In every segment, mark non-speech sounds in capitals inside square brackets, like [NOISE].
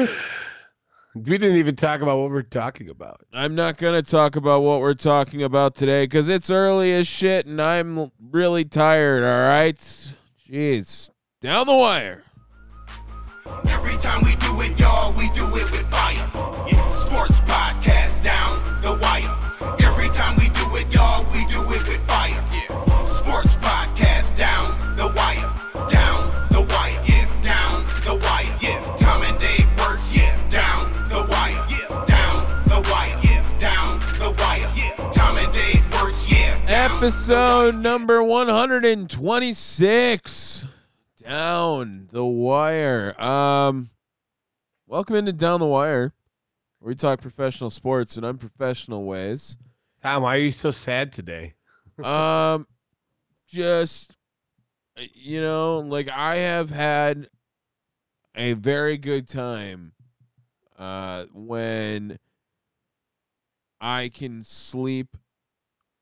[LAUGHS] We didn't even talk about what we're talking about. I'm not going to talk about what we're talking about today because it's early as shit and I'm really tired, all right? Jeez. Down the wire. Every time we do it, y'all, we do it with fire. Yeah, Episode number 126. Down the wire. Um welcome into Down the Wire. Where we talk professional sports in unprofessional ways. Tom, why are you so sad today? [LAUGHS] um just you know, like I have had a very good time uh when I can sleep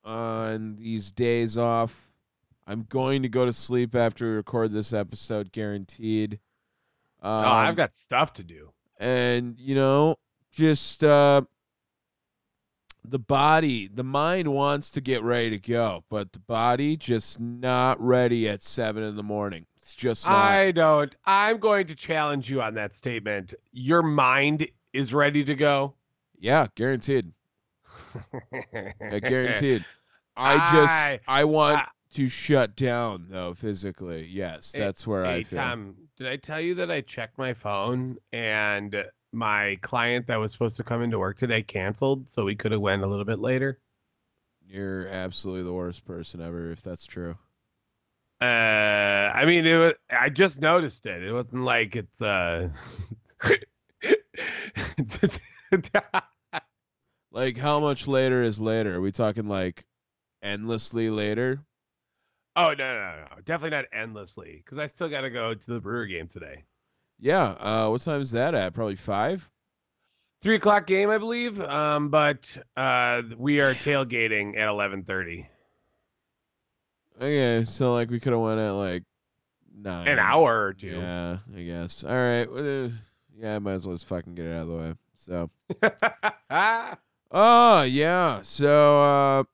on these days off. I'm going to go to sleep after we record this episode, guaranteed. Um, oh, I've got stuff to do. and you know, just uh, the body, the mind wants to get ready to go, but the body just not ready at seven in the morning. It's just not. I don't. I'm going to challenge you on that statement. Your mind is ready to go. yeah, guaranteed. [LAUGHS] Yeah, guaranteed. I just I- I want I- to shut down though physically. Yes, that's where I Hey, feel. Tom, did I tell you that I checked my phone and my client that was supposed to come into work today canceled, so we could have went a little bit later? You're absolutely the worst person ever if that's true. Uh, I mean, it was, I just noticed it. It wasn't like it's uh. [LAUGHS] Like how much later is later? Are we talking like endlessly later? oh no, no, no, definitely not endlessly, because I still got to go to the Brewer game today. Yeah. Uh what time is that at? Probably five? Three o'clock game, I believe. Um, but uh, we are tailgating at eleven thirty. Okay, so like we could have went at like nine. An hour or two. Yeah, I guess. All right. well, yeah, I might as well just fucking get it out of the way. So Oh [LAUGHS] yeah. So uh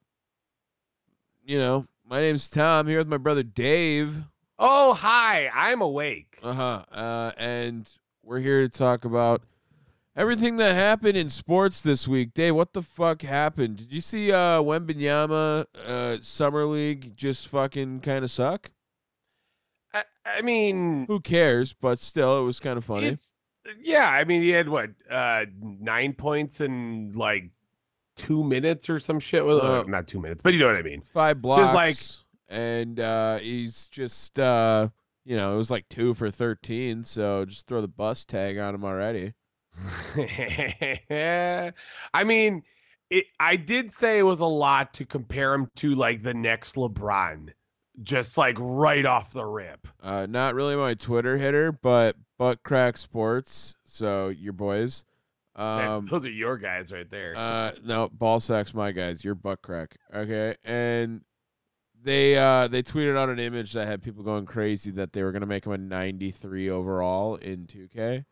you know, my name's Tom here with my brother Dave. oh, hi! I'm awake. Uh-huh. Uh and we're here to talk about everything that happened in sports this week. Dave, what the fuck happened? Did you see uh Wembanyama uh summer league just fucking kind of suck? I, I mean, Who cares? But still, it was kind of funny. Yeah. I mean, he had what uh nine points and like two minutes or some shit. Well, uh, not two minutes, but you know what I mean. Five blocks, like- and uh he's just uh you know it was like two for thirteen. So just throw the bus tag on him already. [LAUGHS] I mean, it. I did say it was a lot to compare him to like the next LeBron, just like right off the rip. Uh, not really my Twitter hitter, but butt crack sports. So your boys. Um, those are your guys right there. uh, no, ball sacks, my guys. You're butt crack. Okay, and they uh they tweeted out an image that had people going crazy that they were gonna make him a 93 overall in 2K,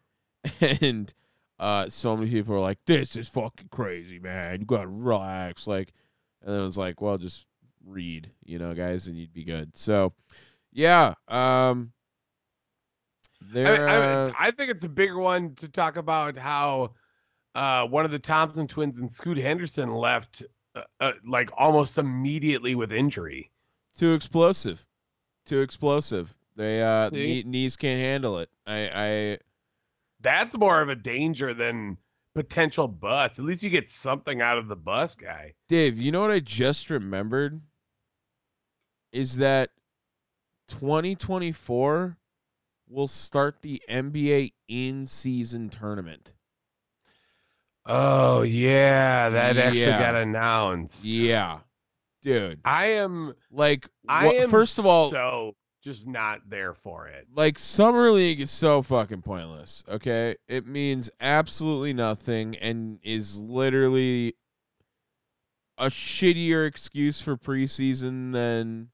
[LAUGHS] and uh so many people were like, "This is fucking crazy, man. You gotta relax." Like, and then it was like, "Well, just read, you know, guys, and you'd be good." So, yeah, um. I, There, I, uh, I think it's a bigger one to talk about how uh, one of the Thompson twins and Scoot Henderson left uh, uh, like almost immediately with injury. too explosive, too explosive. They uh knee, knees can't handle it. I I That's more of a danger than potential bust. At least you get something out of the bust guy. Dave, you know what I just remembered is that 2024 will start the NBA in-season tournament. Oh yeah, that actually got announced. Yeah. Dude, I am. like I wha- am. first of all, so just not there for it. like summer league is so fucking pointless okay it means absolutely nothing and is literally a shittier excuse for preseason than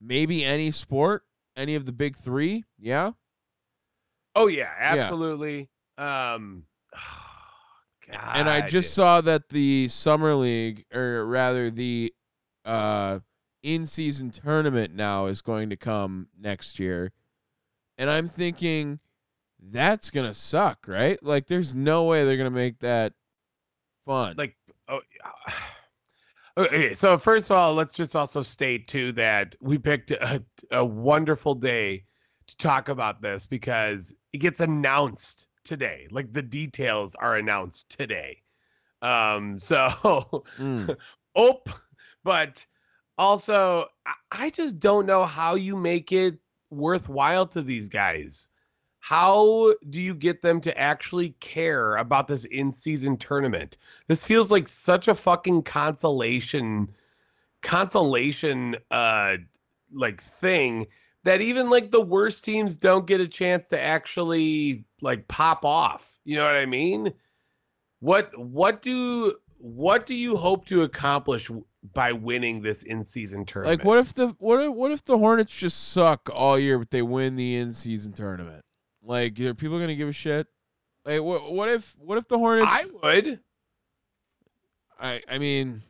maybe any sport any of the big three yeah Oh yeah, absolutely. Um, [SIGHS] and I just saw that the summer league, or rather the uh, in-season tournament, now is going to come next year, and I'm thinking that's gonna suck, right? Like, there's no way they're gonna make that fun. like oh. Okay, so first of all, let's just also state too that we picked a, a wonderful day to talk about this because it gets announced today. Like the details are announced today. Um, [LAUGHS] so Mm. oh, but also I- I just don't know how you make it worthwhile to these guys. How do you get them to actually care about this in-season tournament? This feels like such a fucking consolation consolation uh like thing that even like the worst teams don't get a chance to actually like pop off. You know what I mean? What what do what do you hope to accomplish by winning this in-season tournament? Like, what if the what if, what if the Hornets just suck all year, but they win the in-season tournament? Like, are people gonna give a shit? Like, what what if what if the Hornets? I would. I I mean,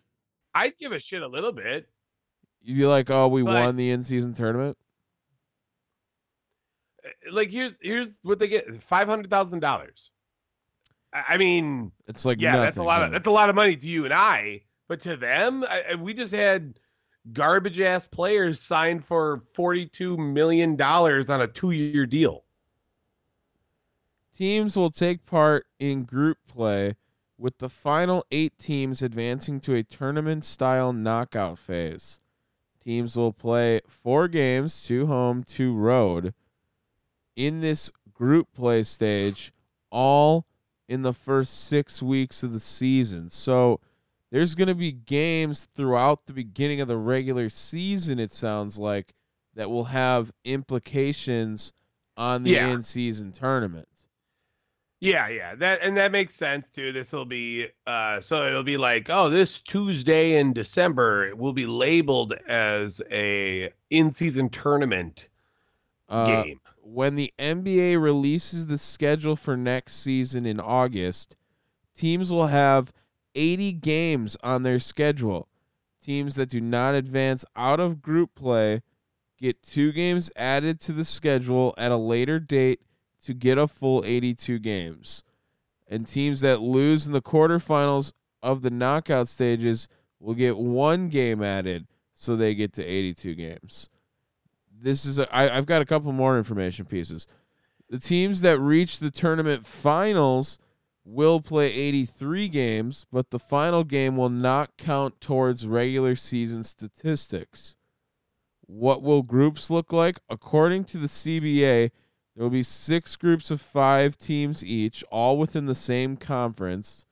I'd give a shit a little bit. you'd be like, oh, we But- won the in-season tournament. Uh, Like here's here's what they get: five hundred thousand dollars. I mean, It's like yeah, that's a nothing, lot of that's a lot of money to you and I, but to them, I, we just had garbage ass players signed for forty two million dollars on a two year deal. Teams will take part in group play, with the final eight teams advancing to a tournament-style knockout phase. Teams will play four games, two home, two road, in this group play stage, all in the first six weeks of the season. So there's going to be games throughout the beginning of the regular season, it sounds like, that will have implications on the Yeah. in-season tournament. Yeah, yeah, that and that makes sense too. This will be uh so it'll be like, oh, this Tuesday in December it will be labeled as a in-season tournament Uh, game. When the NBA releases the schedule for next season in August, teams will have 80 games on their schedule. Teams that do not advance out of group play get two games added to the schedule at a later date to get a full 82 games. And teams that lose in the quarterfinals of the knockout stages will get one game added so they get to 82 games this is a, I, I've got a couple more information pieces. The teams that reach the tournament finals will play 83 games, but the final game will not count towards regular season statistics. What will groups look like? According to the CBA, there will be six groups of five teams each, all within the same conference.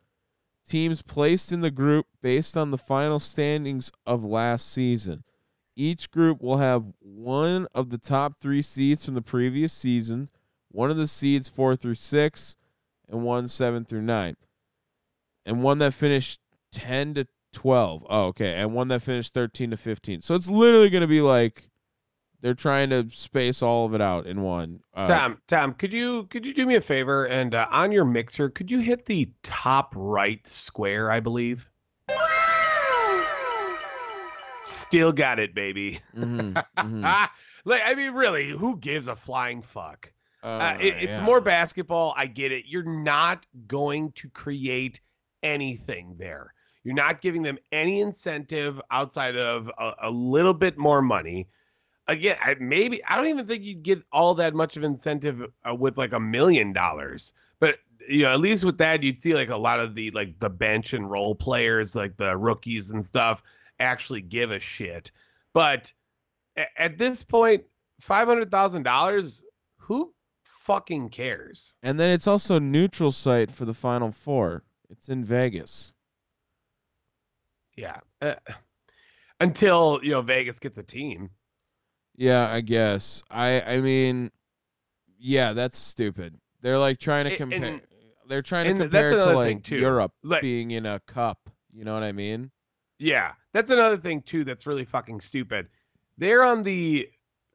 Teams placed in the group based on the final standings of last season. Each group will have one of the top three seeds from the previous season, one of the seeds four through six, and one seven through nine, and one that finished ten to twelve. Oh, okay, and one that finished thirteen to fifteen. So it's literally going to be like they're trying to space all of it out in one. Uh, Tom, Tom, could you could you do me a favor and uh, on your mixer, could you hit the top right square, I believe? Still got it, baby. mhm, mhm. [LAUGHS] like I mean, really, who gives a flying fuck? Uh, Uh, it- it's yeah. more basketball. I get it. You're not going to create anything there. You're not giving them any incentive outside of a, a little bit more money. Again, I, maybe I don't even think you'd get all that much of incentive uh, with like a million dollars. But you know, at least with that, you'd see like a lot of the like the bench and role players, like the rookies and stuff, actually give a shit. But at this point, five hundred thousand dollars, who fucking cares? And then it's also neutral site for the final four. It's in Vegas. Yeah. Uh, until you know Vegas gets a team. Yeah, I guess. I I mean, yeah, that's stupid. They're like trying to compare. and- they're trying to compare to like. Europe Like- being in a cup. You know what I mean? Yeah, that's another thing too. That's really fucking stupid. They're on the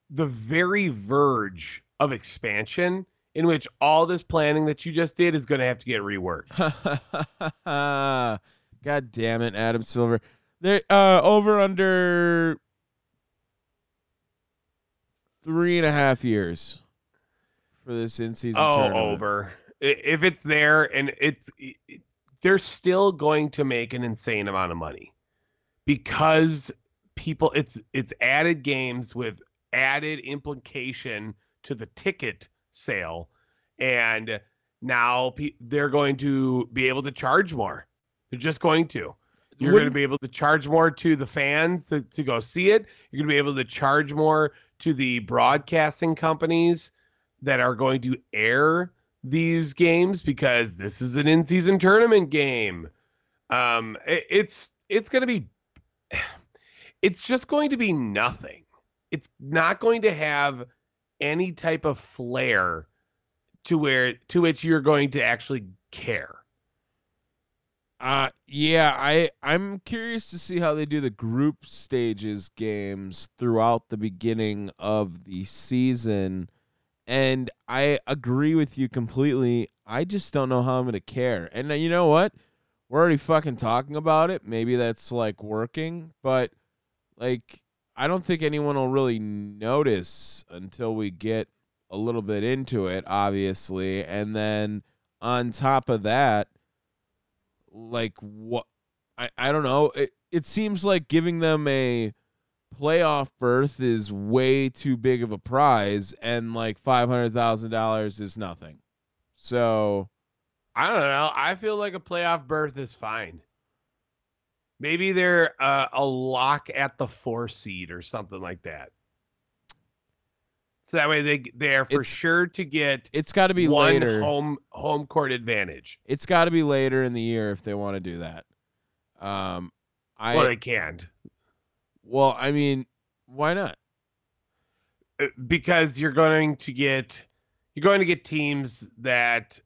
the very verge of expansion, in which all this planning that you just did is going to have to get reworked. [LAUGHS] God damn it, Adam Silver. They uh over under three and a half years for this in season. Oh, tournament. over. If it's there and it's, it- they're still going to make an insane amount of money because people, it's it's added games with added implication to the ticket sale, and now pe- they're going to be able to charge more. They're just going to. You're going to be able to charge more to the fans to, to go see it. You're going to be able to charge more to the broadcasting companies that are going to air these games because this is an in-season tournament game. Um, it- it's it's going to be, it's just going to be nothing. It's not going to have any type of flair to where to which you're going to actually care. Uh yeah, I I'm curious to see how they do the group stages games throughout the beginning of the season. And I agree with you completely. I just don't know how I'm going to care. And uh, you know what? We're already fucking talking about it. Maybe that's like working, but like I don't think anyone will really notice until we get a little bit into it, obviously. And then on top of that, like what I, I don't know. It it seems like giving them a playoff berth is way too big of a prize and like five hundred thousand dollars is nothing. So I don't know. I feel like a playoff berth is fine. Maybe they're uh, a lock at the four seed or something like that. So that way they they are for It's- sure to get it's gotta be one later. home home court advantage. It's gotta be later in the year if they want to do that. Um I well, they can't well, I mean, why not? Uh, because you're going to get you're going to get teams that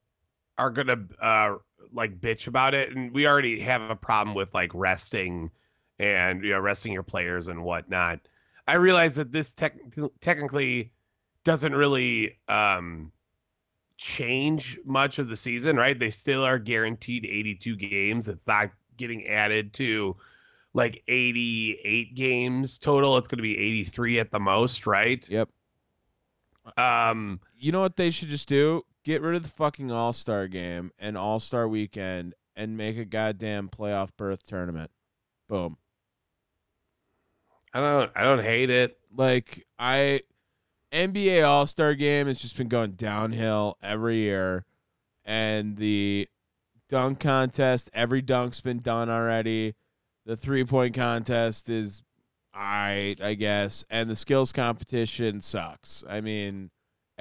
are going to uh like bitch about it and we already have a problem with like resting and you know resting your players and whatnot. I realize that this tech technically doesn't really um change much of the season right? They still are guaranteed 82 games. It's not getting added to like 88 games total. It's going to be 83 at the most right? Yep. um You know what they should just do? Get rid of the fucking All Star game and All Star weekend and make a goddamn playoff berth tournament. Boom. i don't i don't hate it like I NBA All Star Game has just been going downhill every year, and the dunk contest, every dunk's been done already. The three point contest is, I I guess, and the skills competition sucks. I mean,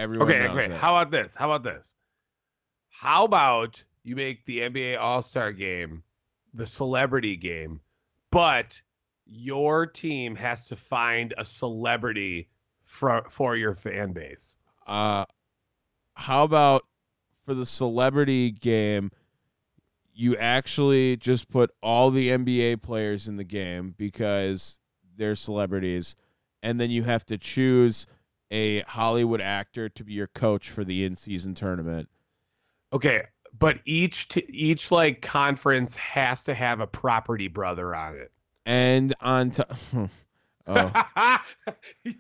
everyone Okay, okay. it. How about this? How about this? How about you make the NBA All Star game the celebrity game, but your team has to find a celebrity for for your fan base. Uh, how about for the celebrity game? You actually just put all the NBA players in the game because they're celebrities, and then you have to choose a Hollywood actor to be your coach for the in-season tournament. Okay, but each t- each like conference has to have a property brother on it. And on top, [LAUGHS] oh, [LAUGHS]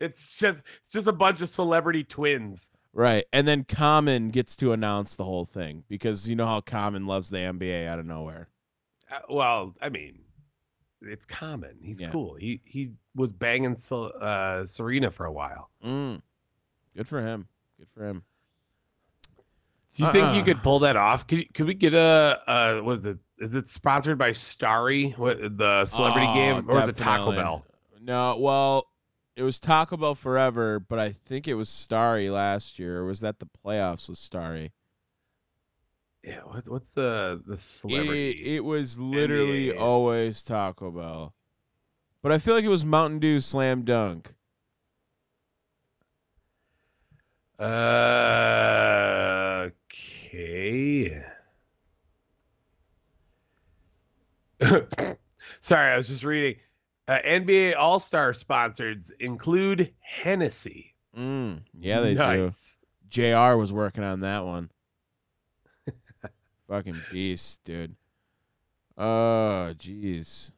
it's just it's just a bunch of celebrity twins. right, and then Common gets to announce the whole thing because you know how Common loves the NBA out of nowhere. Uh, well, I mean, it's common. He's Yeah. cool. He he was banging uh, Serena for a while. Mm. Good for him. Good for him. Do you think you Uh-uh. could pull that off? Could could we get a uh what is it? Is it sponsored by Starry? What the celebrity Oh, game or is it Taco. Bell? No, well, it was Taco Bell forever, but I think it was Starry last year. Or was that the playoffs with Starry? Yeah. What, what's the the celebrity? It, it was literally NBAs. always Taco Bell. But I feel like it was Mountain Dew Slam Dunk. Uh, okay. [LAUGHS] Sorry, I was just reading. Uh, NBA All Star sponsors include Hennessy, Mm, yeah, they nice. do. Jr. was working on that one. Fucking beast, dude. Oh, jeez.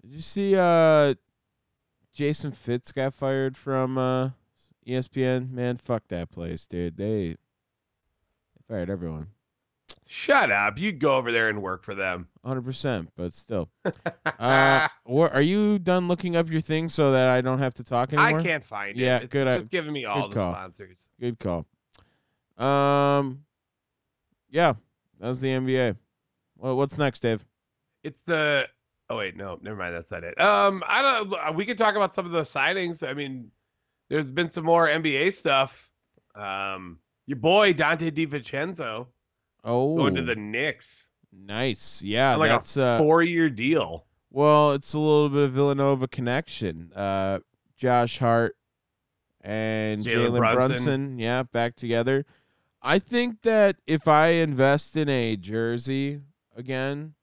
Did you see uh Jason Fitz got fired from uh ESPN? Man, fuck that place, dude. They, they fired everyone. Shut up. You go over there and work for them. 100%, but still. [LAUGHS] uh wha- are you done looking up your thing so that I don't have to talk anymore? I can't find Yeah, it. Yeah, good, just giving me all the call. sponsors. Good call. Um Yeah, that was the NBA. Well, what's next, Dave? It's the. Oh wait, no, never mind. That's not it. Um, I don't. We could talk about some of the signings. I mean, there's been some more NBA stuff. Um, your boy Donte DiVincenzo Oh, going to the Knicks. nice. Yeah, like that's a uh four-year deal. Well, it's a little bit of Villanova connection. Uh, Josh Hart and Jalen Jalen Brunson. Brunson. yeah, back together. I think that if I invest in a jersey again,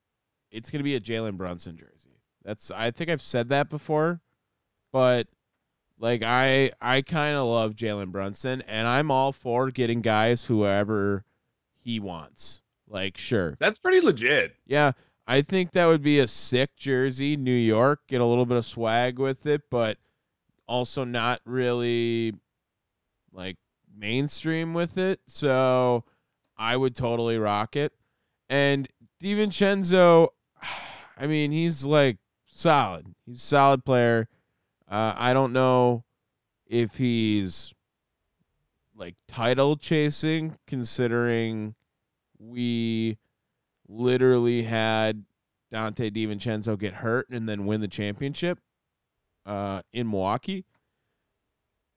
it's gonna be a Jalen Brunson jersey. That's I think I've said that before, but like I I kind of love Jalen Brunson, and I'm all for getting guys whoever he wants. Like, sure, That's pretty legit. yeah, I think that would be a sick jersey. New York, get a little bit of swag with it, but also not really like mainstream with it. So I would totally rock it. And DiVincenzo, [SIGHS] I mean, he's like solid. He's a solid player. Uh, I don't know if he's like title chasing, considering we literally had Donte DiVincenzo get hurt and then win the championship uh, in Milwaukee.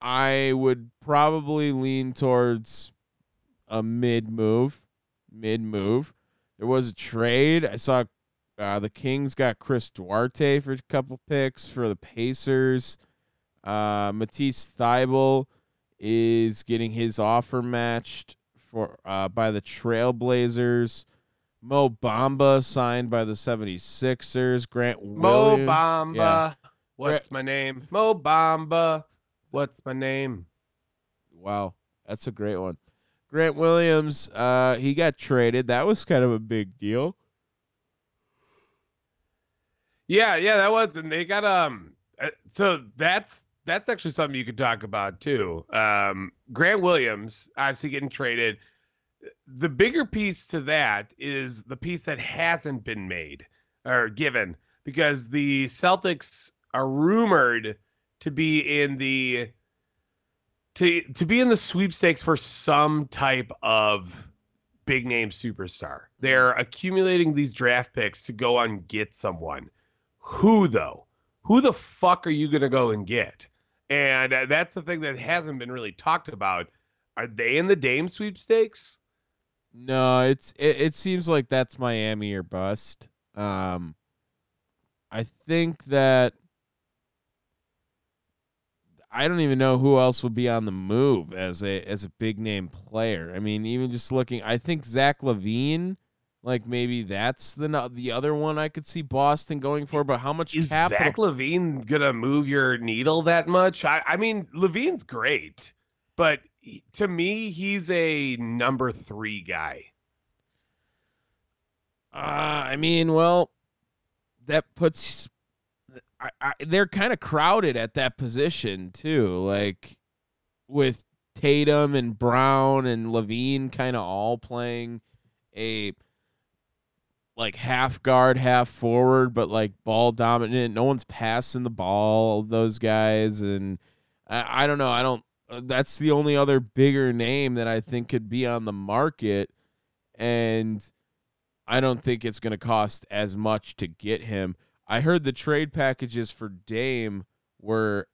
I would probably lean towards a mid move. Mid move. There was a trade. I saw uh, the Kings got Chris Duarte for a couple picks for the Pacers. Uh, Matisse Thybulle is getting his offer matched for uh, by the Trailblazers. Mo Bamba signed by the 76ers. Grant Mo Williams. Bamba. yeah. What's my name? Mo Bamba. What's my name? Wow, that's a great one. Grant Williams, uh, he got traded. That was kind of a big deal. Yeah, yeah, that was, and they got um. uh, So that's that's actually something you could talk about too. Um, Grant Williams obviously getting traded. The bigger piece to that is the piece that hasn't been made or given because the Celtics are rumored to be in the to to be in the sweepstakes for some type of big name superstar. They're accumulating these draft picks to go and get someone. Who though? Who the fuck are you going to go and get? And uh, that's the thing that hasn't been really talked about. Are they in the Dame sweepstakes? No, it's it, it seems like that's Miami or bust. Um I think that I don't even know who else would be on the move as a as a big name player. I mean, even just looking, I think Zach LaVine, like maybe that's the the other one I could see Boston going for. But how much Is capital? Zach LaVine gonna move your needle that much? I, I mean, LaVine's great, but to me, he's a number three guy. Uh, I mean, well, that puts. I, I, they're kind of crowded at that position too, like with Tatum and Brown and LaVine kind of all playing a like half guard, half forward, but like ball dominant. No one's passing the ball. Those guys, and I, I don't know. I don't. uh, That's the only other bigger name that I think could be on the market, and I don't think it's going to cost as much to get him. I heard the trade packages for Dame were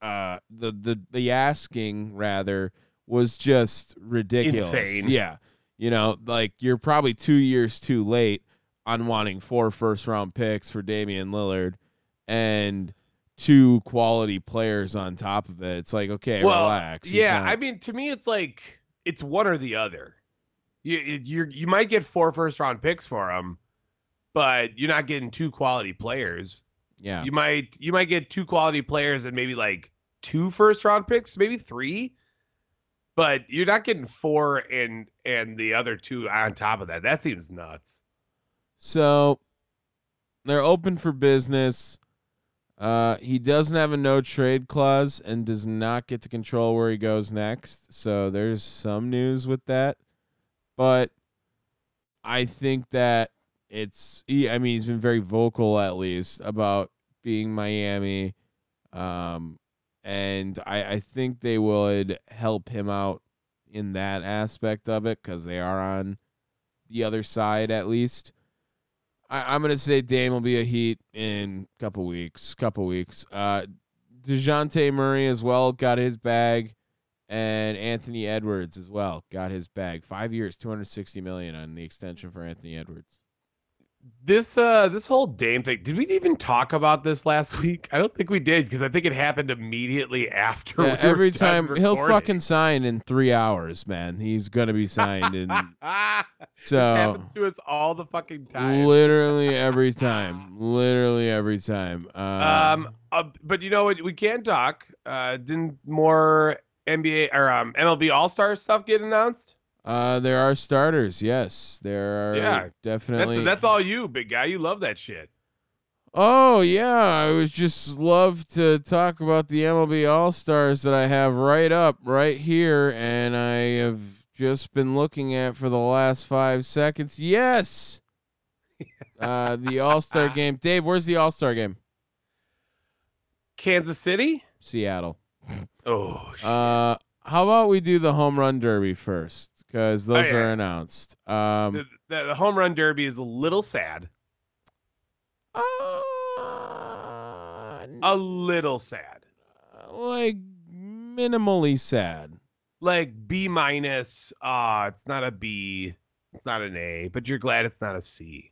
uh the the the asking rather was just ridiculous. Insane. Yeah. You know, like you're probably 2 years too late on wanting four first round picks for Damian Lillard and two quality players on top of it. It's like, okay, well, relax. He's yeah, not- I mean, to me, it's like it's one or the other. You you you might get four first round picks for him, but you're not getting two quality players. yeah. You might you might get two quality players and maybe like two first round picks, maybe three. But you're not getting four and and the other two on top of that. That seems nuts. So they're open for business. Uh, he doesn't have a no trade clause and does not get to control where he goes next. So there's some news with that. But I think that it's, he, I mean, he's been very vocal at least about being Miami. Um, and I, I think they would help him out in that aspect of it because they are on the other side at least. I, I'm gonna say Dame will be a Heat in a couple weeks. Couple weeks. Uh, Dejounte Murray as well got his bag, and Anthony Edwards as well got his bag. Five years, 260 million on the extension for Anthony Edwards. This uh this whole Dame thing, did we even talk about this last week? I don't think we did because I think it happened immediately after. Yeah, we every time he'll recording. fucking sign in three hours, man. He's gonna be signed in. [LAUGHS] this So happens to us all the fucking time. literally every [LAUGHS] time, literally every time. Um, Um, uh, but you know what? We can talk. Uh, didn't more NBA or um, MLB All Star stuff get announced? Uh, there are starters. Yes, there are. Yeah, definitely. That's that's all you, big guy. You love that shit. Oh yeah, I would just love to talk about the MLB All Stars that I have right up right here, and I have just been looking at for the last five seconds. Yes, [LAUGHS] uh, the All Star game. Dave, where's the All Star game? Kansas City. Seattle. Oh, shit. Uh, how about we do the home run derby first? Because those Oh, yeah. are announced. Um, the, the, the home run derby is a little sad. uh, A little sad. like minimally sad. Like B minus. Uh, it's not a B. It's not an A. But you're glad it's not a C.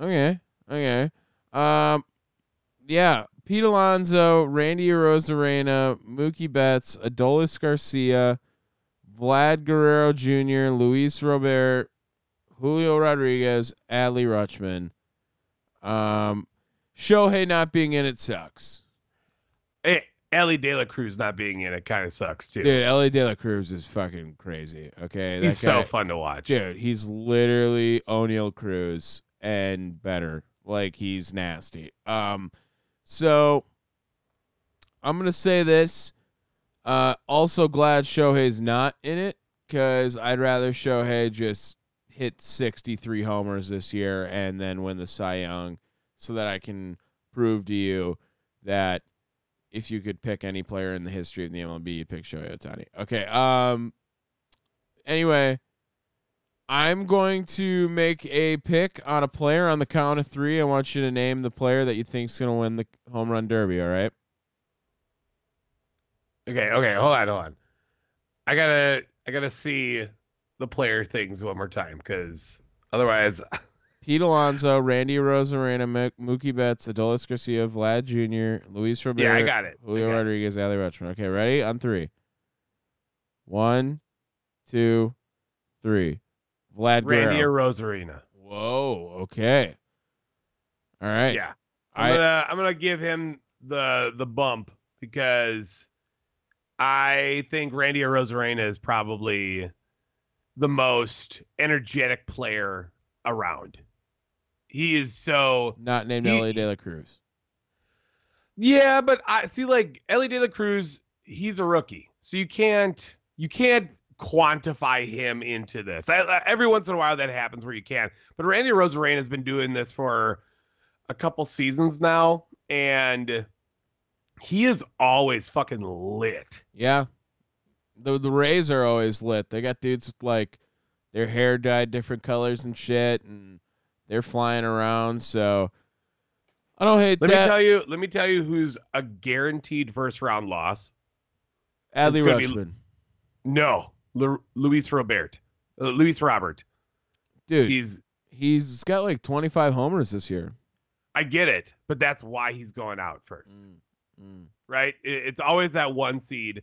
Okay. Okay. Um yeah, Pete Alonso, Randy Arozarena, Mookie Betts, Adolis Garcia, Vlad Guerrero Jr., Luis Robert, Julio Rodriguez, Adley Rutschman. Um Shohei not being in it sucks. Hey, Elly De La Cruz not being in it kind of sucks too. Dude, Elly De La Cruz is fucking crazy. Okay. He's guy, so fun to watch. Dude, he's literally Oneil Cruz and better. Like he's nasty. Um, so I'm gonna say this. Uh, also glad Shohei's not in it because I'd rather Shohei just hit 63 homers this year and then win the Cy Young, so that I can prove to you that if you could pick any player in the history of the MLB, you'd pick Shohei Ohtani. Okay. Um. Anyway, I'm going to make a pick on a player on the count of three. I want you to name the player that you think's going to win the home run derby. All right. Okay, okay, hold on, hold on. I gotta, I gotta see the player things one more time because otherwise, [LAUGHS] Pete Alonso, Randy Arozarena, Mo- Mookie Betts, Adolis Garcia, Vlad Jr., Luis Robert, yeah, I got it. Julio got. Rodriguez, Ali Rutschman. Okay, ready? On three. One, two, three. Vlad Randy Guerrero. or Rosarina. Whoa. Okay. All right. Yeah, I'm I gonna, I'm gonna give him the the bump because I think Randy Arozarena is probably the most energetic player around. He is so not named he- Elly De La Cruz. Yeah, but I see like Elly De La Cruz, he's a rookie. So you can't you can't quantify him into this. I, I- every once in a while that happens where you can. But Randy Arozarena has been doing this for a couple seasons now and he is always fucking lit. Yeah. The the Rays are always lit. They got dudes with like their hair dyed different colors and shit and they're flying around, so I don't hate Let me tell you, let me tell you who's a guaranteed first round loss. Adley it's be- Rutschman. No, Lu- Luis Robert. Uh, Luis Robert. Dude, He's he's got like 25 homers this year. I get it, but that's why he's going out first. Mm, mm. right? It- It's always that one seed.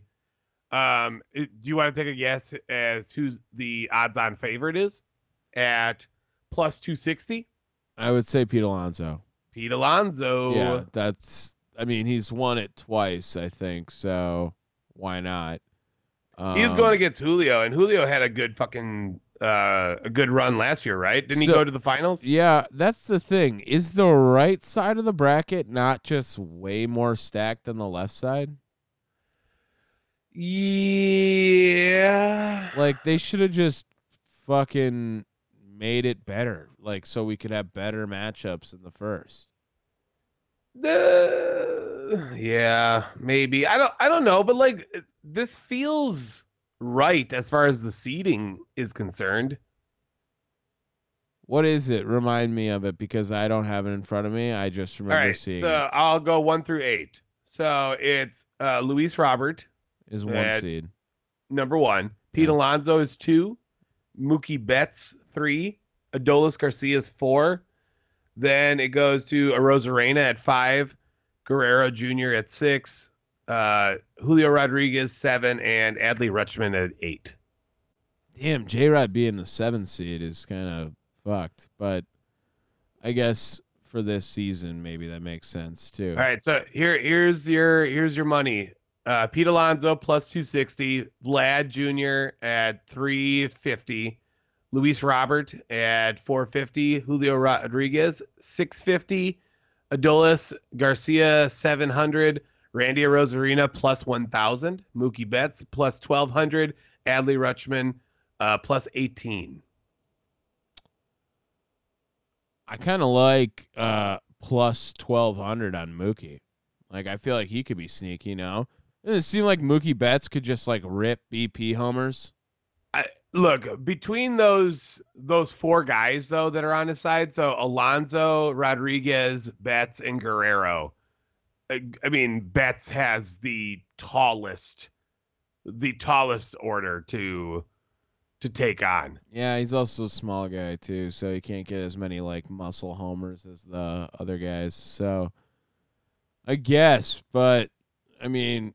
Um, it- do you want to take a guess as who the odds-on favorite is at plus two sixty? I would say Pete Alonso. Pete Alonso. Yeah, that's I mean, he's won it twice, I think. So why not? He's Um, going against Julio, and Julio had a good fucking uh, a good run last year, right? Didn't he go to the finals? Yeah, that's the thing. Is the right side of the bracket not just way more stacked than the left side? Yeah. Like they should have just fucking made it better, like so we could have better matchups in the first. Uh, yeah, maybe. I don't I don't know, but like this feels right as far as the seating is concerned. What is it? Remind me of it because I don't have it in front of me. I just remember right, seeing so I'll go one through eight. So it's uh, Luis Robert, is one seed. number one. Pete Yeah. Alonso is two. Mookie Betts three. Adolis Garcia is four. Then it goes to Arozarena at five. Guerrero Jr. at six. Uh, Julio Rodriguez seven, and Adley Rutschman at eight. Damn, J Rod being the seventh seed is kind of fucked, but I guess for this season maybe that makes sense too. All right, so here here's your here's your money. Uh, Pete Alonso plus two sixty. Vlad Jr. at three fifty. Luis Robert at four fifty. Julio Rodriguez six fifty. Adolis Garcia seven hundred. Randy Arozarena plus one thousand. Mookie Betts plus twelve hundred. Adley Rutschman uh, plus eighteen. I kind of like uh plus twelve hundred on Mookie. Like I feel like he could be sneaky now. Doesn't it seem like Mookie Betts could just like rip BP homers? look between those those four guys though that are on his side so alonso rodriguez betts and guerrero I, mean betts has the tallest the tallest order to to take on Yeah, he's also a small guy too, so he can't get as many like muscle homers as the other guys. So I guess, but I mean,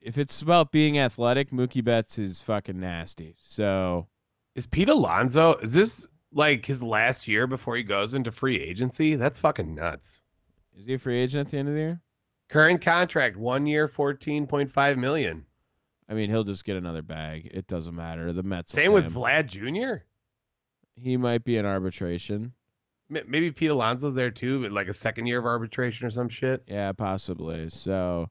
if it's about being athletic, Mookie Betts is fucking nasty. So is pete alonso is this like his last year before he goes into free agency that's fucking nuts is he a free agent at the end of the year? Current contract one year 14.5 million I mean, he'll just get another bag. It doesn't matter. The Mets. same with vlad jr He might be in arbitration. Maybe Pete Alonso's there too, but like a second year of arbitration or some shit. Yeah, possibly. So,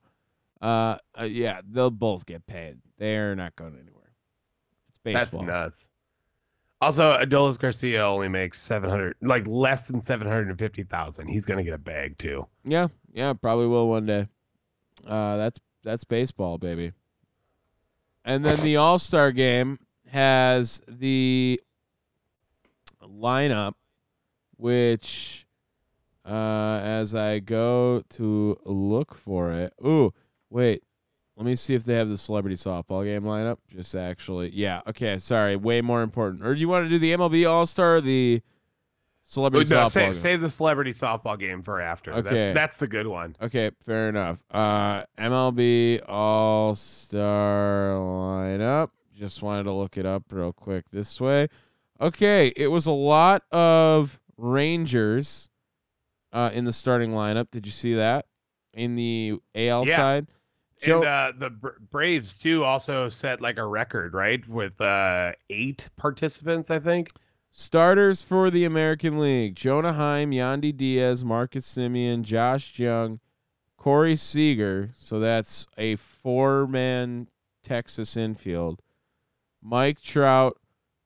uh, uh yeah, they'll both get paid. They're not going anywhere. It's baseball. That's nuts. Also, Adolis Garcia only makes seven hundred, like less than seven hundred and fifty thousand. He's gonna get a bag too. Yeah, yeah, probably will one day. Uh, that's that's baseball, baby. And then the All Star game has the lineup, which, uh, as I go to look for it, ooh, wait, let me see if they have the celebrity softball game lineup. Just actually, yeah, okay, sorry, way more important. Or do you want to do the MLB All Star, the celebrity No, softball? save, game? save the celebrity softball game for after. That- Okay. that's the good one. Okay, fair enough. Uh, MLB All Star lineup. Just wanted to look it up real quick this way. Okay, it was a lot of Rangers uh, in the starting lineup. Did you see that in the AL Yeah. side? Joe, and uh, the Braves too also set like a record, right, with uh, eight participants, I think. Starters for the American League: Jonah Heim, Yandy Diaz, Marcus Semien, Josh Jung, Corey Seager. So that's a four-man Texas infield. Mike Trout,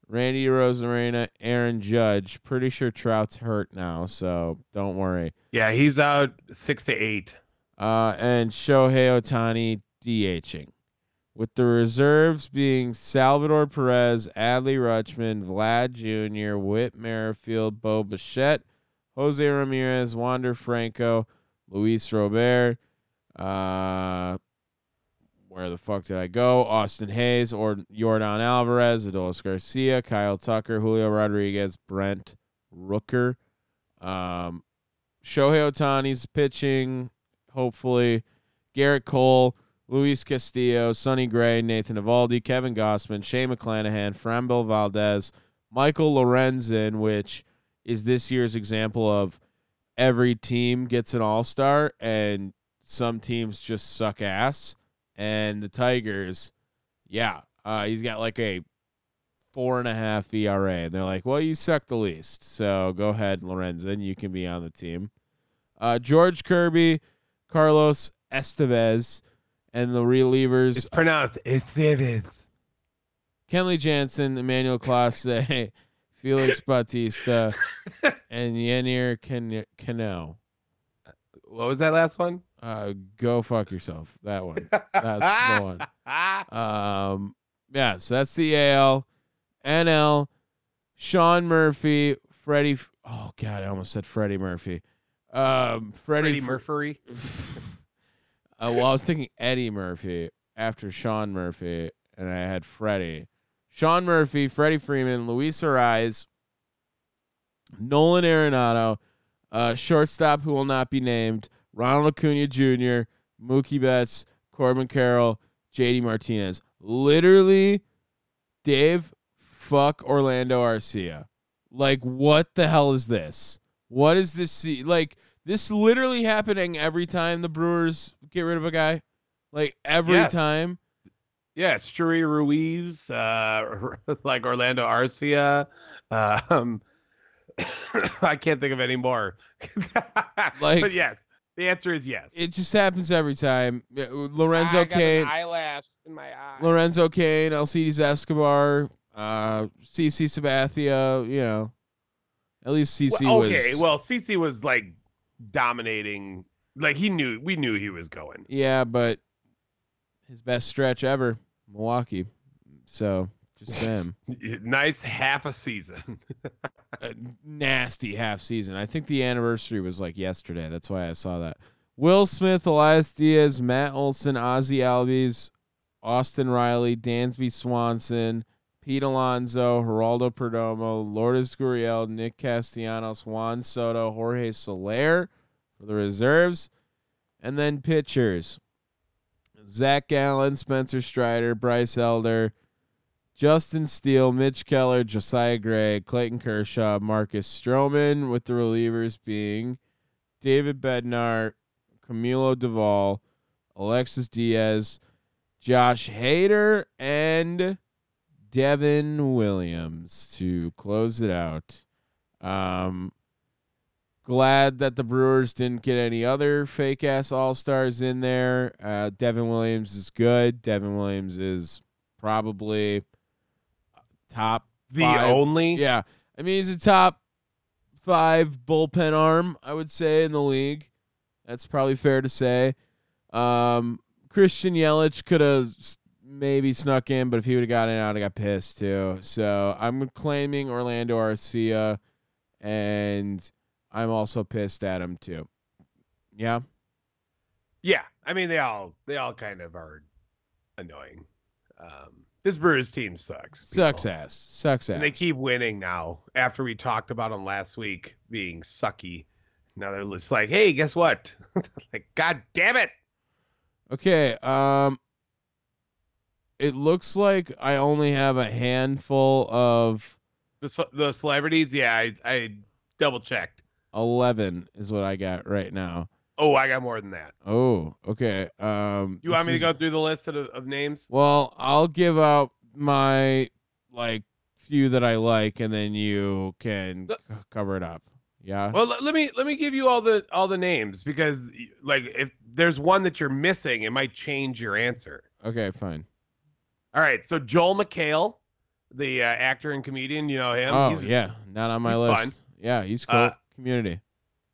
Randy Arozarena, Aaron Judge. Pretty sure Trout's hurt now, so don't worry. Yeah, he's out six to eight. Uh, and Shohei Ohtani DHing. With the reserves being Salvador Perez, Adley Rutschman, Vlad Jr., Whit Merrifield, Bo Bichette, Jose Ramirez, Wander Franco, Luis Robert, uh, where the fuck did I go? Austin Hays or Yordan Alvarez, Adolis Garcia, Kyle Tucker, Julio Rodriguez, Brent Rooker. Um, Shohei Ohtani's pitching, hopefully. Gerrit Cole, Luis Castillo, Sonny Gray, Nathan Eovaldi, Kevin Gausman, Shea McClanahan, Framber Valdez, Michael Lorenzen, which is this year's example of every team gets an all star and some teams just suck ass, and the Tigers, yeah, uh, he's got like a four and a half ERA, and they're like, "Well, you suck the least, so go ahead, Lorenzen, you can be on the team." Uh, George Kirby, Carlos Estevez, and the relievers It's pronounced Estevez. Kenley Jansen, Emmanuel Clase, [LAUGHS] Felix [LAUGHS] Bautista, [LAUGHS] and Yenir Ken- Cano. What was that last one? Uh, go fuck yourself. That one. That's the one. Um, yeah, so that's the AL. NL, Sean Murphy, Freddie. Oh, God, I almost said Freddie Murphy. Um, Freddie, Freddie Murphy. Uh, well, I was thinking Eddie Murphy after Sean Murphy, and I had Freddie. Sean Murphy, Freddie Freeman, Luis Arraez, Nolan Arenado, uh, shortstop who will not be named, Ronald Acuna Jr., Mookie Betts, Corbin Carroll, JD Martinez. Literally, Dave, fuck Orlando Arcia. Like, what the hell is this? What is this? Like, this literally happening every time the Brewers get rid of a guy? Like, every Yes. time? Yeah, Sturi Ruiz, uh, [LAUGHS] like Orlando Arcia. Um, [COUGHS] I can't think of any more. [LAUGHS] Like- but yes, the answer is yes. It just happens every time. Yeah, Lorenzo I got an Cain. eyelash in my eye. Lorenzo Cain, Alcides Escobar, uh, CC Sabathia, you know. At least CC Well, was okay, well, CC was like dominating. Like he knew, we knew he was going. Yeah, but his best stretch ever, Milwaukee. So just [LAUGHS] saying. nice half a season. [LAUGHS] a nasty half season. I think the anniversary was like yesterday. That's why I saw that. Will Smith, Elias Diaz, Matt Olson, Ozzie Albies, Austin Riley, Dansby Swanson, Pete Alonso, Geraldo Perdomo, Lourdes Gurriel, Nick Castellanos, Juan Soto, Jorge Soler for the reserves, and then pitchers. Zach Allen, Spencer Strider, Bryce Elder, Justin Steele, Mitch Keller, Josiah Gray, Clayton Kershaw, Marcus Stroman, with the relievers being David Bednar, Camilo Doval, Alexis Diaz, Josh Hader, and Devin Williams to close it out. Um, glad that the Brewers didn't get any other fake ass All Stars in there. Uh, Devin Williams is good. Devin Williams is probably top the Five. only. yeah, I mean he's a top five bullpen arm, I would say, in the league. That's probably fair to say. Um, Christian Yelich could have maybe snuck in, but if he would have gotten out, I got pissed too. So I'm claiming Orlando Arcia, and I'm also pissed at him too. Yeah, Yeah, I mean they all they all kind of are annoying. Um, this Brewers team sucks. sucks ass, sucks ass. And they keep winning now. After we talked about them last week being sucky, now they're just like, hey, guess what? [LAUGHS] like, god damn it! Okay, um it looks like I only have a handful of The the celebrities, yeah, I I double checked. 11 is what I got right now. Oh, I got more than that. Oh, okay. Um You want me to go through the list of, of names? Well, I'll give out my like few that I like and then you can cover it up. Yeah. Well, let, let me let me give you all the all the names because like if there's one that you're missing, it might change your answer. Okay, fine. All right, so Joel McHale, the uh, actor and comedian, you know him. oh, He's- yeah. Not on my list. fun. Yeah, he's cool. Uh, Community.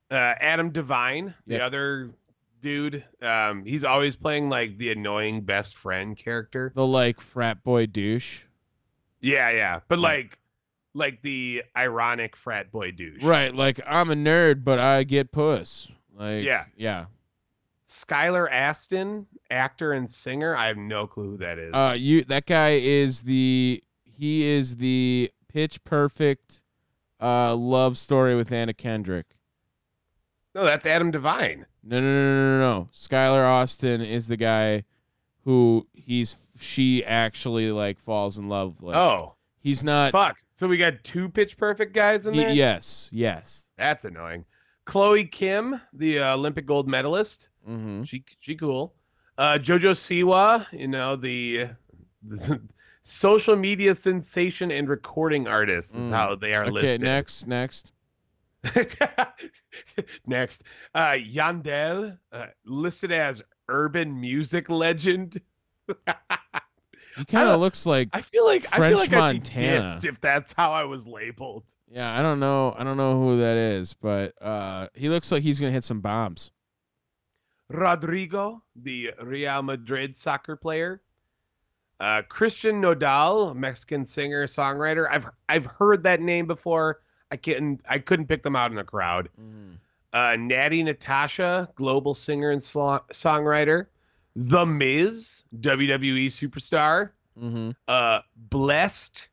uh, Adam Devine, the other dude. Um, he's always playing like the annoying best friend character. The like frat boy douche. Yeah, yeah, but Yeah. like, like the ironic frat boy douche. Right, like I'm a nerd but I get puss. Like Yeah. Yeah. Skylar Astin, actor and singer. I have no clue who that is. Uh, you that guy is the he is the pitch perfect uh love story with Anna Kendrick. no, that's Adam Devine. No, no, no, no, no, no. Skylar Astin is the guy who he's she actually like falls in love with. Oh, he's not. fuck. So we got two Pitch Perfect guys in he- there. yes, yes. That's annoying. Chloe Kim, the uh, Olympic gold medalist. Mm-hmm. She she cool. Uh, Jojo Siwa, you know the, [LAUGHS] the social media sensation and recording artist is Mm. how they are Okay, listed. Okay, next, next. [LAUGHS] Next, uh, Yandel, uh, listed as urban music legend. [LAUGHS] He kind of looks like I feel like I French feel like Montana. if that's how I was labeled. yeah. I don't know. I don't know who that is, but uh, he looks like he's gonna hit some bombs. Rodrigo, the Real Madrid soccer player. Uh, Christian Nodal, Mexican singer songwriter. I've I've heard that name before. I couldn't I couldn't pick them out in the crowd. Uh, Natti Natasha, global singer and slo- songwriter. The Miz, WWE superstar. Mm-hmm. Uh, Blessd,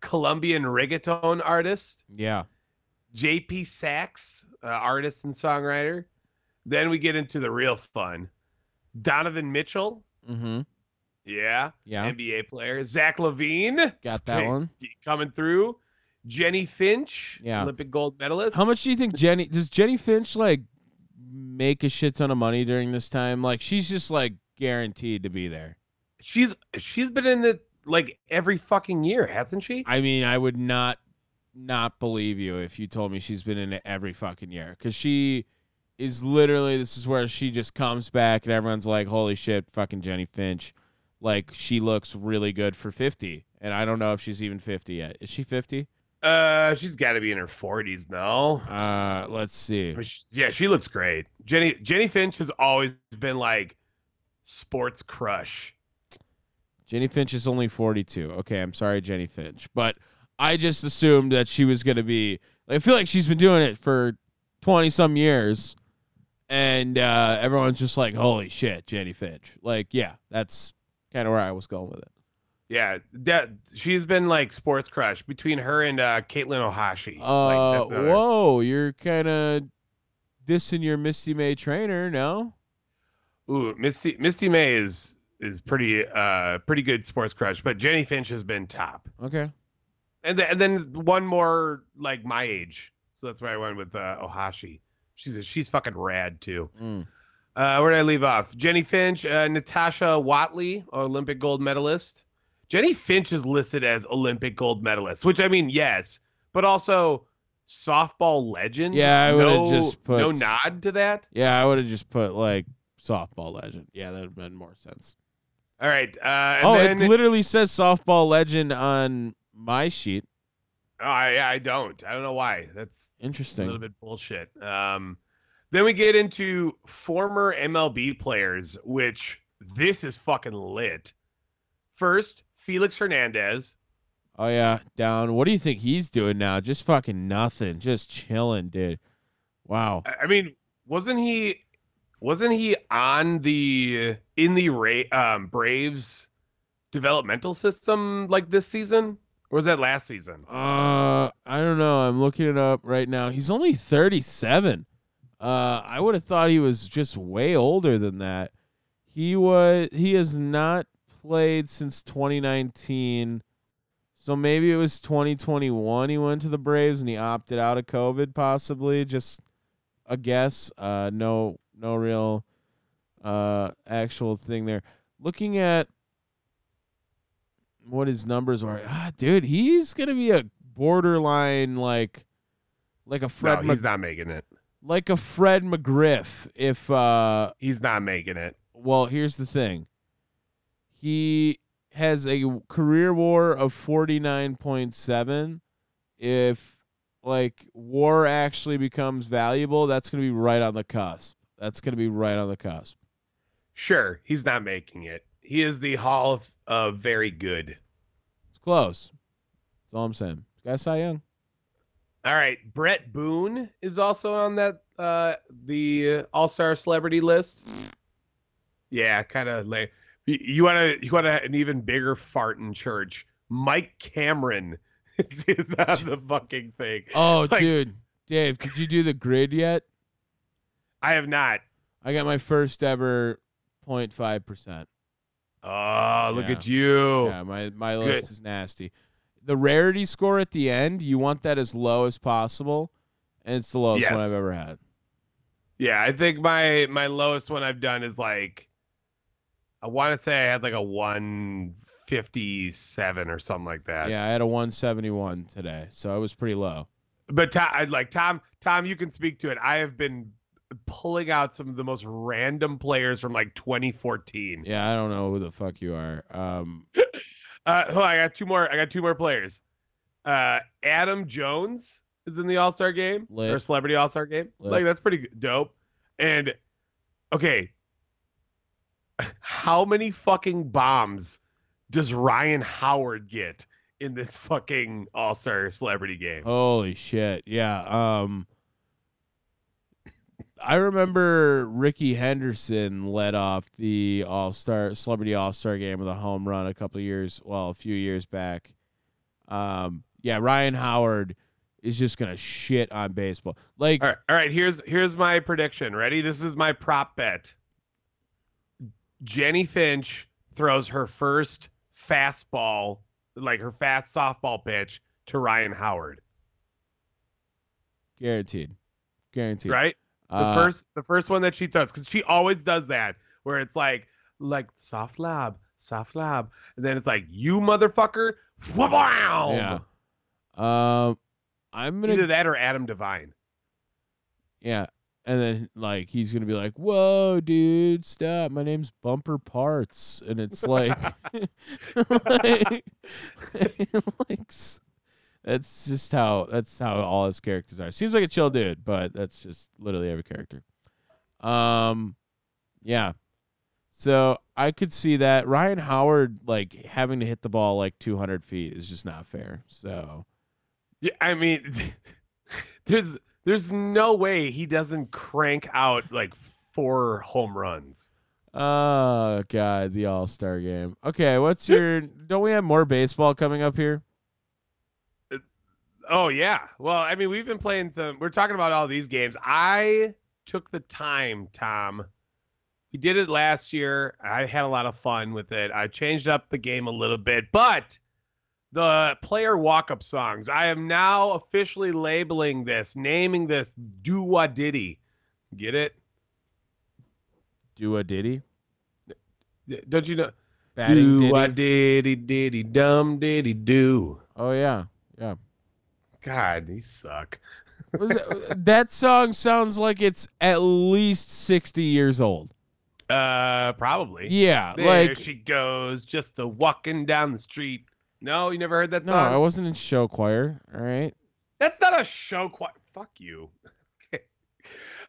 Colombian reggaeton artist. Yeah. JP Saxe, uh, artist and songwriter. Then we get into the real fun. Donovan Mitchell, Mm-hmm. Yeah, Yeah. NBA player. Zach LaVine Got that Okay. one. coming through. Jennie Finch, Yeah. Olympic gold medalist. How much do you think Jennie does Jennie Finch like make a shit ton of money during this time? Like she's just like guaranteed to be there. she's she's been in the like every fucking year, hasn't she? I mean, I would not not believe you if you told me she's been in it every fucking year because she is literally this is where she just comes back and everyone's like, "Holy shit, fucking Jennie Finch!" Like she looks really good for fifty, and I don't know if she's even fifty yet. Is she fifty? Uh, she's got to be in her forties now. Uh, let's see. Yeah, she looks great. Jennie Jennie Finch has always been like sports crush. Jennie Finch is only 42. Okay, I'm sorry, Jennie Finch. But I just assumed that she was going to be. I feel like she's been doing it for 20 some years. And uh, everyone's just like, holy shit, Jennie Finch. Like, yeah, that's kind of where I was going with it. Yeah, that she's been like sports crush between her and uh Katelyn Ohashi. Uh, like, whoa, you're kind of dissing your Misty May-Treanor, no? Ooh, Misty Misty May is is pretty uh pretty good sports crush, but Jennie Finch has been top. Okay. And then and then one more like my age, so that's why I went with uh, Ohashi. She's she's fucking rad too. Mm. Uh, where did I leave off? Jennie Finch, uh, Natasha Watley, Olympic gold medalist. Jennie Finch is listed as Olympic gold medalist, which I mean, yes, but also softball legend. Yeah, I would've no, just put no nod to that. Yeah, I would have just put like softball legend. Yeah, that would have made more sense. All right. Uh, and oh, then, it literally says softball legend on my sheet. Oh, I, I don't. I don't know why. That's interesting. a little bit bullshit. Um, then we get into former MLB players, which this is fucking lit. First, Felix Hernandez. Oh yeah, down. What do you think he's doing now? Just fucking nothing. Just chilling, dude. Wow. I mean, wasn't he? Wasn't he on the in the Ra- um, Braves developmental system like this season, or was that last season? Uh, I don't know. I'm looking it up right now. He's only 37. Uh, I would have thought he was just way older than that. He was. He has not played since 2019. So maybe it was 2021 he went to the Braves and he opted out of COVID possibly just a guess uh no no real uh actual thing there looking at what his numbers are ah dude he's going to be a borderline like like a Fred no, Mc- he's not making it. Like a Fred McGriff if uh He's not making it. well, here's the thing. He has a career war of 49.7. If like war actually becomes valuable, that's going to be right on the cusp. That's going to be right on the cusp. Sure, he's not making it. He is the Hall of, of Very Good. It's close. That's all I'm saying. Guy Cy Young. All right, Bret Boone is also on that uh the All Star celebrity list. Yeah, kind of like you- want to you want an even bigger fart in church. Mike Cameron [LAUGHS] is, is on [LAUGHS] the fucking thing. Oh, Like- dude. Dave, did you do the grid yet? I have not. I got my first ever 0.5%. Oh, look Yeah. at you. Yeah, my my Good. list is nasty. The rarity score at the end, you want that as low as possible, and it's the lowest one I've ever had. Yeah, I think my my lowest one I've done is like I want to say I had like a 157 or something like that. Yeah, I had a 171 today, so I was pretty low. But Tom, I'd like Tom. Tom, you can speak to it. I have been pulling out some of the most random players from like 2014. Yeah, I don't know who the fuck you are. Um, [LAUGHS] Uh, hold I got two more. I got two more players. Uh, Adam Jones is in the All Star game Lit. or Celebrity All Star game. Lit. Like that's pretty dope. And okay, how many fucking bombs does Ryan Howard get in this fucking All Star Celebrity game? Holy shit. Yeah. Um I remember Rickey Henderson led off the All Star Celebrity All Star game with a home run a couple of years, well, a few years back. Um, yeah, Ryan Howard is just gonna shit on baseball. Like, All right, all right. Here's here's my prediction. Ready? This is my prop bet. Jennie Finch throws her first fastball, like her fast softball pitch, to Ryan Howard. guaranteed, guaranteed. Right? The Uh, first the first one that she does, because she always does that, where it's like like soft lab, soft lab, and then it's like you motherfucker, wow. Yeah. Um, I'm gonna Either that or Adam Devine. Yeah. And then like he's gonna be like, Whoa, dude, stop. My name's Bumper Parts. And it's like, [LAUGHS] [LAUGHS] like, [LAUGHS] like that's just how that's how all his characters are. Seems like a chill dude, but that's just literally every character. Um yeah. So I could see that. Ryan Howard like having to hit the ball like two hundred feet is just not fair. So Yeah, I mean, [LAUGHS] there's there's no way he doesn't crank out like four home runs. Oh god, the All Star game. Okay, what's your? don't we have more baseball coming up here? Oh yeah. Well, I mean, we've been playing some. We're talking about all these games. I took the time, Tom. We did it last year. I had a lot of fun with it. I changed up the game a little bit, but the player walk-up songs. I am now officially labeling this, naming this "Do What Diddy." Get it? Do a Diddy? Don't you know? Batting Diddy? diddy diddy dum diddy do. Oh yeah, yeah. God, you suck. That song sounds like it's at least sixty years old. Uh, probably. Yeah, There like she goes, just a walking down the street. No, you never heard that song. no. I wasn't in show choir. All right. That's not a show. Quite. Fuck you. [LAUGHS] Okay.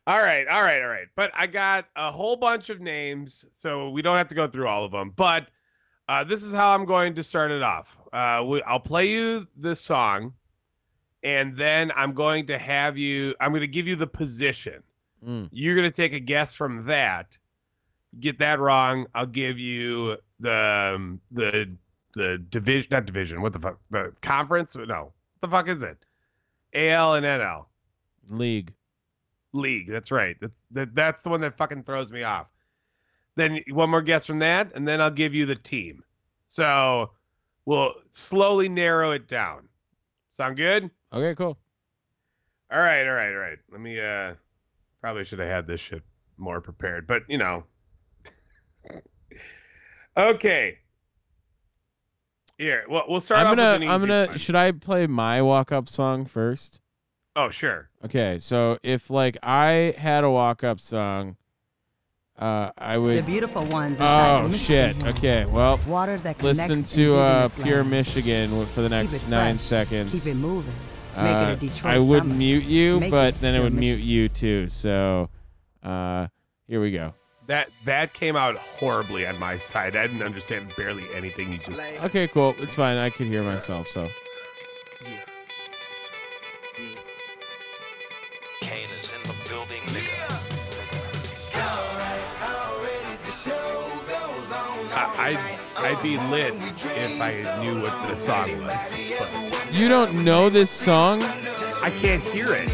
All right, all right, all right. But I got a whole bunch of names, so we don't have to go through all of them. But uh, this is how I'm going to start it off. Uh, we, I'll play you the song, and then I'm going to have you. I'm going to give you the position. Mm. You're going to take a guess from that. Get that wrong, I'll give you the um, the the division, not division. What the fuck? The conference? No, what the fuck is it? AL and NL League. league. That's right. That's that, that's the one that fucking throws me off. Then one more guess from that, and then I'll give you the team. So we'll slowly narrow it down. Sound good? Okay, cool. All right, all right, all right. Let me uh probably should have had this shit more prepared, but you know. [LAUGHS] okay. Here, well, we'll start I'm gonna. with an I'm gonna. one. Should I play my walk up song first? Oh, sure. Okay, so if like I had a walk up song, uh, I would. The beautiful ones Oh shit. Okay, well, Water that listen connects to uh, indigenous Pure land. Michigan for the next nine fresh. seconds. Keep it moving. Make Uh, it a Detroit I would summer. mute you, Make but it then it Pure would mute you too. So, uh, here we go. That that came out horribly on my side. I didn't understand barely anything you just said. Okay, cool. It's fine. I can hear myself. So, Kane is in the building, nigga. I, I'd, I'd be lit if I knew what the song was. But you don't know this song? I can't hear it.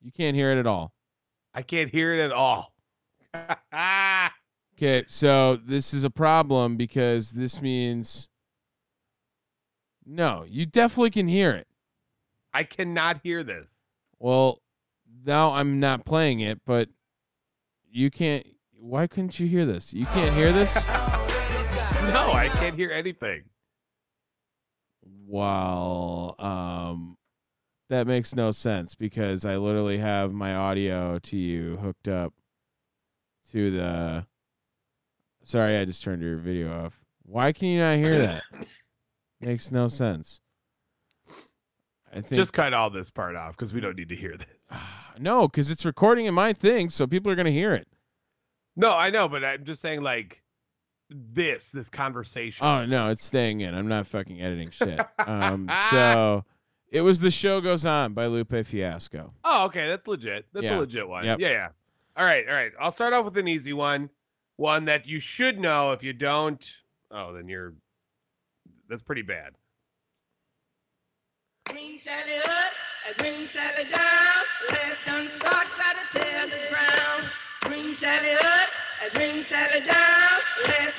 You can't hear it at all. I can't hear it at all. [LAUGHS] Okay, so this is a problem because this means no, you definitely can hear it. I cannot hear this. Well, now I'm not playing it, but you can't. Why couldn't you hear this? You can't hear this. [LAUGHS] No, I can't hear anything. Well, um, that makes no sense because I literally have my audio to you hooked up to the. Sorry, I just turned your video off. Why can you not hear that? [LAUGHS] makes no sense. I think Just cut all this part off because we don't need to hear this. [SIGHS] no, because it's recording in my thing, so people are gonna hear it. No, I know, but I'm just saying like this, this conversation. Oh no, it's staying in. I'm not fucking editing shit. um, [LAUGHS] so it was the show goes on by Lupe Fiasco. Oh, okay, that's legit. That's Yeah. a legit one. Yep. Yeah, yeah. All right, all right. I'll start off with an easy one, one that you should know. If you don't, oh, then you're. That's pretty bad. Green Sally up, green Sally down. Last done Sally up, Sally down. Tear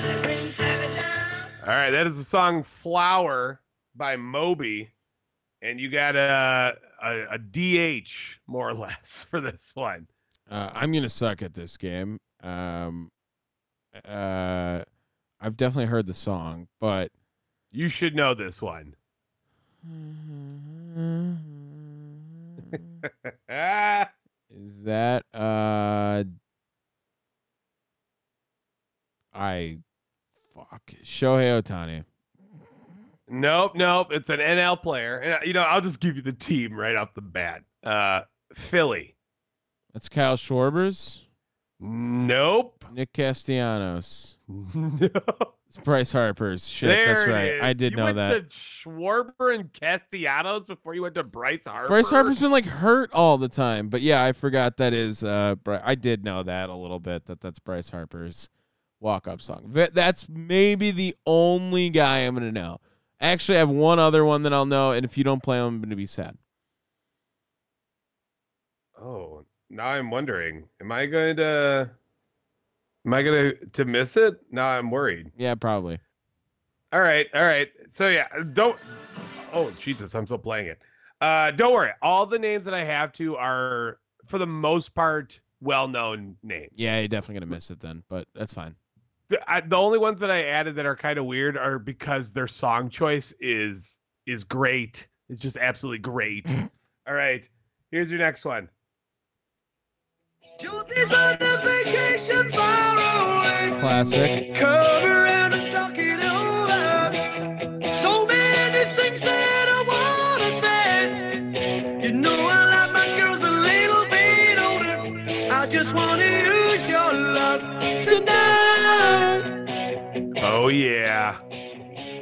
the green Sally down. All right, that is the song "Flower" by Moby, and you got a a, a DH more or less [LAUGHS] for this one. Uh, I'm gonna suck at this game. Um, uh, I've definitely heard the song, but You should know this one. [LAUGHS] Is that uh, I fuck Shohei Ohtani. nope, nope. It's an NL player, and uh, you know I'll just give you the team right off the bat. Uh, Philly. That's Kyle Schwarbers, Nope. Nick Castellanos. no. [LAUGHS] It's Bryce Harper's. Shit, there that's right. I did you know went that. To Schwarber and Castellanos before you went to Bryce Harper. Bryce Harper's been like hurt all the time, but yeah, I forgot that is. Uh, I did know that a little bit that that's Bryce Harper's walk-up song. That's maybe the only guy I'm gonna know. Actually, I have one other one that I'll know, and if you don't play him, I'm gonna be sad. Oh, now I'm wondering. Am I going to? Am I going to to miss it? Now I'm worried. Yeah, probably. All right, all right. So yeah, don't. Oh Jesus, I'm still playing it. Uh, don't worry. All the names that I have to are, for the most part, well-known names. Yeah, you're definitely gonna miss it then, but that's fine. The, I, the only ones that I added that are kind of weird are because their song choice is is great. It's just absolutely great. [LAUGHS] all right, here's your next one. Classic. Come around and talk it over. So many things that I wanna say. You know I like my girls a little bit older. I just wanna use your love tonight. Oh yeah.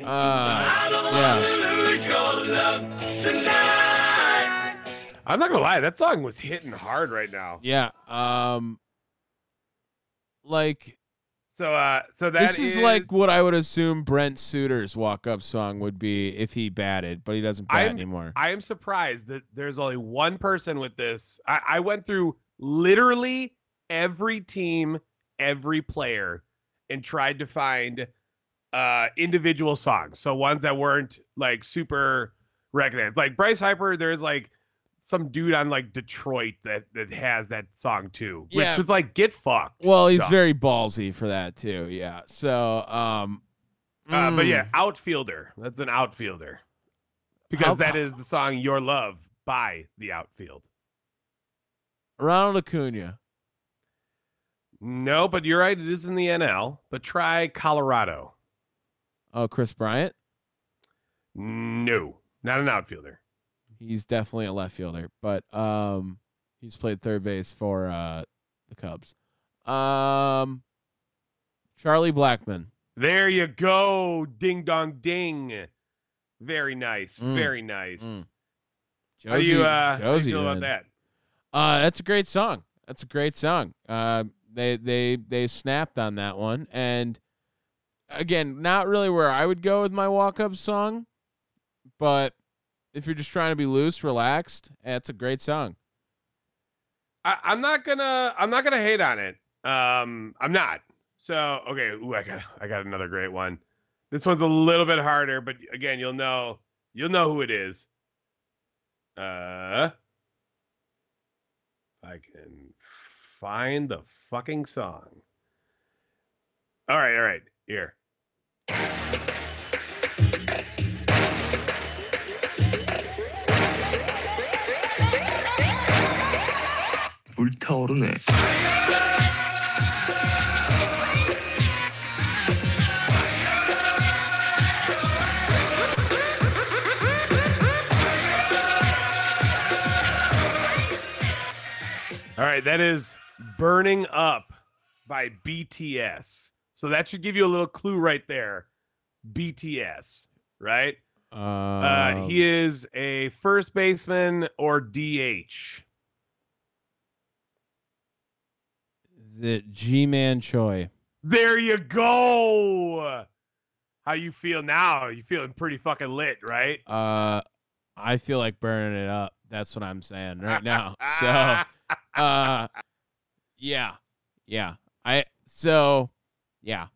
Uh, I don't yeah. I'm not gonna lie, that song was hitting hard right now. Yeah. Um, like So uh, so that this is, like what I would assume Brent Suter's walk-up song would be if he batted, but he doesn't bat I'm- anymore. I am surprised that there's only one person with this. I, I went through literally every team, every player, and tried to find uh individual songs. So ones that weren't like super recognized. Like Bryce Harper, there's like some dude on like Detroit that that has that song too. Which Yeah. was like get fucked. Well, he's very ballsy for that too. Yeah. So, um, Uh, but mm, yeah, outfielder. That's an outfielder. Because How- that is the song Your Love by the outfield. Ronald Acuna. No, but you're right. It is in the NL. But try Colorado. Oh, Kris Bryant. No, not an outfielder. He's definitely a left fielder, but um, he's played third base for uh the Cubs. Um, Charlie Blackmon. There you go. Ding dong ding. Very nice. Mm. Very nice. Mm. How do you uh how do you Josie, feel about that? Uh, that's a great song. That's a great song. Uh, they they they snapped on that one, and again, not really where I would go with my walk up song, but if you're just trying to be loose, relaxed, that's a great song. I, I'm not gonna I'm not gonna hate on it. Um I'm not. So okay, ooh, I got I got another great one. This one's a little bit harder, but again, you'll know you'll know who it is. Uh, I can find the fucking song. All right, all right, here. 불타오르네. All right, that is Burning Up by BTS. So that should give you a little clue right there. BTS, right? Uh, Um, he is a first baseman or DH. Is it Ji-Man Choi? There you go. How you feel now? You feeling pretty fucking lit, right? Uh, I feel like burning it up. That's what I'm saying right now. [LAUGHS] So, uh, yeah, yeah. I so, yeah.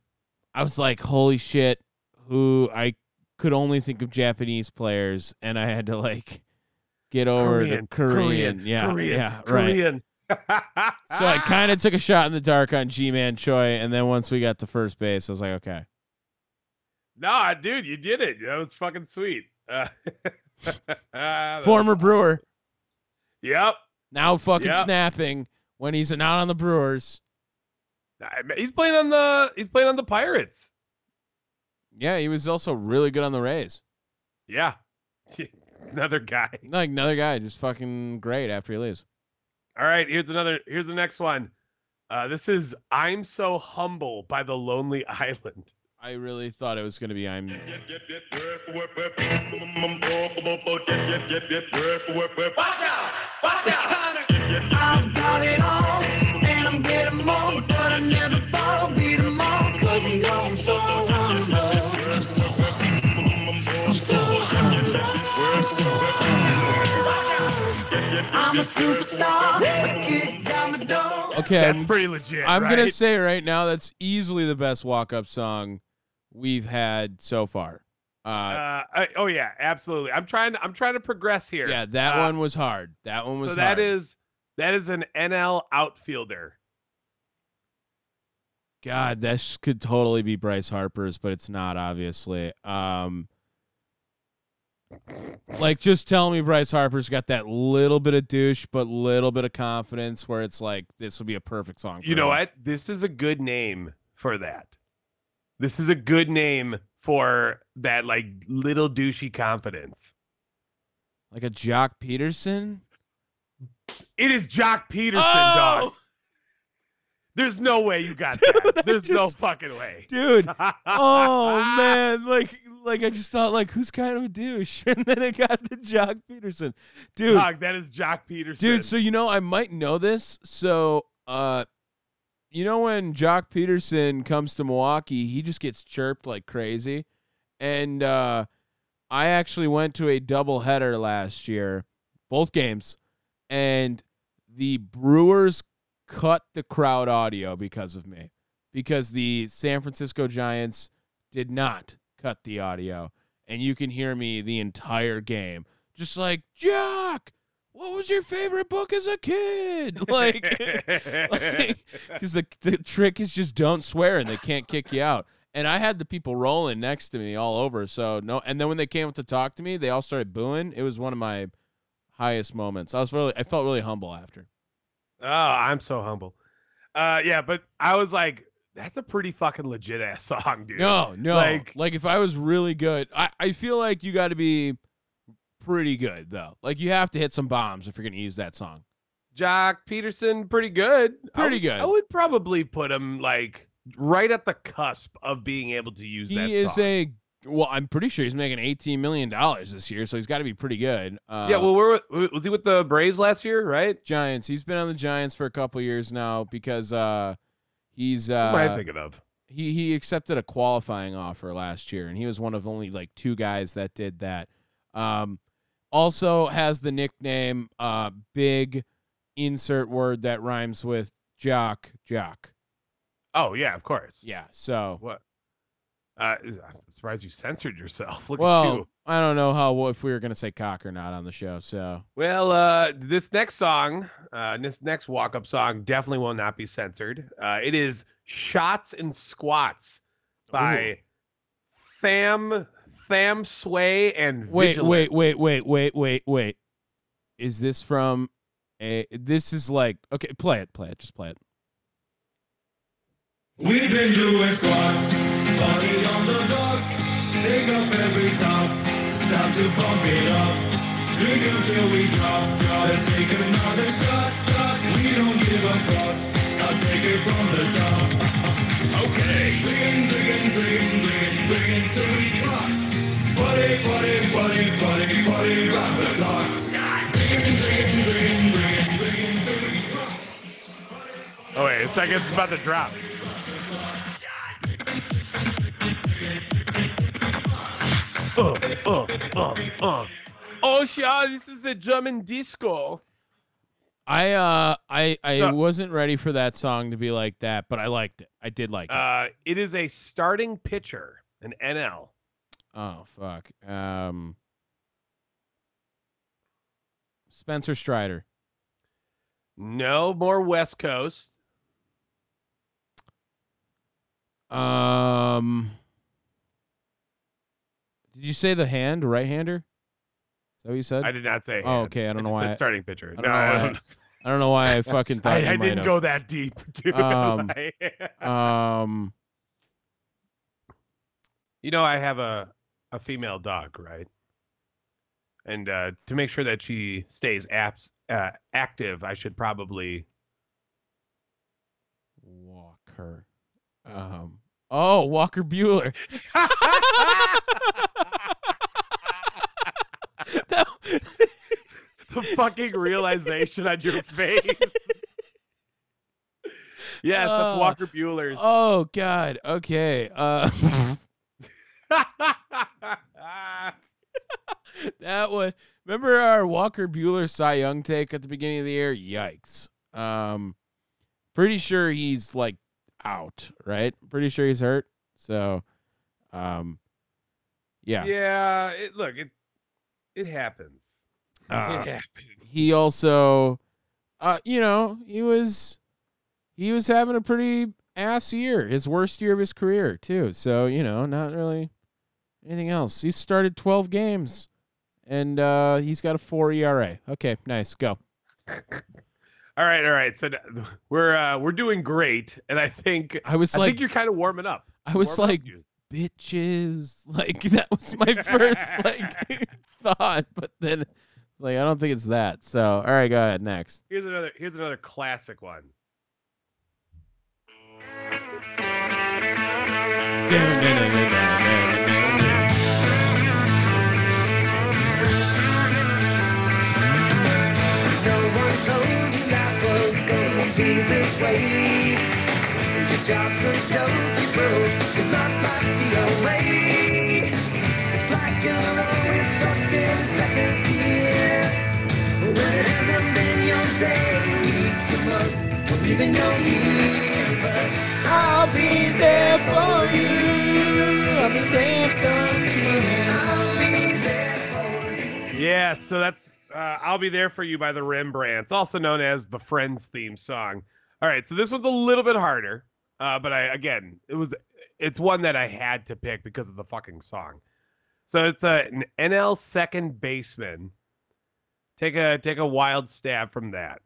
I was like, holy shit. Who I could only think of Japanese players, and I had to like get over Korean, to Korean. Korean, yeah, Korean, yeah, right. So I kind of took a shot in the dark on Ji-Man Choi, and then once we got to first base, I was like, okay. No, dude, you did it. That was fucking sweet. [LAUGHS] Uh, was Former. Brewer, Yep. now fucking Yeah. snapping when he's not on the Brewers. He's playing on the he's playing on the Pirates. Yeah, he was also really good on the Rays. Yeah. [LAUGHS] Another guy. Like another guy, just fucking great after he leaves. All right, here's another here's the next one. Uh, this is I'm So Humble by the Lonely [LAUGHS] Island. I really thought it was gonna be I'm. I've got it all, and I'm getting more, but I never I'm a superstar, kick down the door. Okay, That's I'm, pretty legit. I'm gonna say right now that's easily the best walk-up song we've had so far. Uh, Uh, I- oh yeah, absolutely. I'm trying. I'm trying to progress here. yeah, that uh, one was hard. That one was So that hard. is that is an NL outfielder. God, that sh- could totally be Bryce Harper's, but it's not obviously. Um, like just tell me Bryce Harper's got that little bit of douche, but little bit of confidence, where it's like this would be a perfect song. For You know him. what? This is a good name for that. This is a good name for that like little douchey confidence. Like a Joc Pederson. It is Joc Pederson, Oh! dog. There's no way you got [LAUGHS] Dude, that. There's no fucking way. dude. [LAUGHS] Oh man, like like I just thought like who's kind of a douche, [LAUGHS] and then I got the Joc Pederson, dude. Dog, that is Joc Pederson. Dude, so you know I might know this. So, uh, you know when Joc Pederson comes to Milwaukee, he just gets chirped like crazy, and uh, I actually went to a doubleheader last year, both games, and the Brewers cut the crowd audio because of me, because the San Francisco Giants did not cut the audio, and you can hear me the entire game, just like Jack, what was your favorite book as a kid? [LAUGHS] Like, because [LAUGHS] the, the trick is just don't swear and they can't kick you out. And I had the people rolling next to me all over. So, no. And then when they came up to talk to me, they all started booing. It was one of my highest moments. I was really, I felt really humble after. oh, I'm so humble. Uh, yeah, but I was like, that's a pretty fucking legit ass [LAUGHS] song, dude. No, no. Like, Like- if I was really good, I, I feel like you got to be pretty good, though. Like, you have to hit some bombs if you're going to use that song. Joc Pederson, pretty good. I Pretty would- good. I would probably put him like right at the cusp of being able to use that He is song. a, well, I'm pretty sure he's making $18 million this year, so he's got to be pretty good. Uh, yeah. Well, where was he with the Braves last year? Right? Giants. He's been on the Giants for a couple years now because uh, he's Who am I uh, thinking of? he he accepted a qualifying offer last year, and he was one of only like two guys that did that. Um, also has the nickname uh, Big insert word that rhymes with Jock Jock. Oh yeah, of course. Yeah. So What? Uh, I'm surprised you censored yourself. [LAUGHS] Look at well, you. I don't know how if we were gonna say cock or not on the show. So Well, uh, this next song, uh, this next walk-up song, definitely will not be censored. Uh, it is "Shots and Squats" by Tham Tham Sway and wait, Vigilant. wait, wait, wait, wait, wait, wait. Is this from a? This is like okay. Play it. Play it. Just play it. We've been doing squats, body on the block, take off every top, time to pump it up, drink until we drop, gotta take another shot, shot, we don't give a fuck, I'll take it from the top. Okay. Drinking, drinking, drinking, drinking, drinking till we rock. Buddy, buddy, buddy, buddy, buddy, rock the clock. Drinking, drinking, drinking, drinking, drinking we rock. Oh wait, it's like it's about to drop. Uh, uh, uh, uh. Oh, Sean, this is a German disco. I uh I I So- wasn't ready for that song to be like that, but I liked it. I did like it. Uh, it is a starting pitcher, an NL. oh fuck. Um Spencer Strider. No more West Coast. Um Did you say the hand, right hander? Is that what you said? I did not say. Oh, hand. okay, I don't know just why said I- starting pitcher. I no, know I don't. [LAUGHS] I don't know why I fucking thought [LAUGHS] I, I didn't have. go that deep, [LAUGHS] dude. Um, Um you know, I have a a female dog, right? And uh, to make sure that she stays apps, uh, active, I should probably. Walker. Um Oh, Walker Buehler. The fucking realization on your face. [LAUGHS] yes, that's Oh. Walker Buehler's. oh god. Okay. Uh [LAUGHS] that one. Remember our Walker Buehler Cy Young take at the beginning of the year? Yikes. Um, pretty sure he's like out, right? Pretty sure he's hurt. So, um, yeah. yeah, it, look, it it happens. Uh, [LAUGHS] happens. he also, uh, you know, he was he was having a pretty ass year, his worst year of his career too. So you know, not really anything else. He started twelve games, and uh, he's got a four ERA. Okay, nice, go. [LAUGHS] All right, all right. So we're uh, we're doing great, and I think I was I like, think you're kind of warming up. I was up, like, bitches, [LAUGHS] like that was my first like thought, but then like I don't think it's that. So all right, go ahead next. here's another here's another classic one. No one told you life was gonna be this way. Your job's a joke, you broke. Your love life's the away. Yeah, so that's uh, "I'll Be There for You" by the Rembrandts, also known as the Friends theme song. All right, so this one's a little bit harder, uh, but I again, it was it's one that I had to pick because of the fucking song. So it's a, an NL second baseman. Take a take a wild stab from that.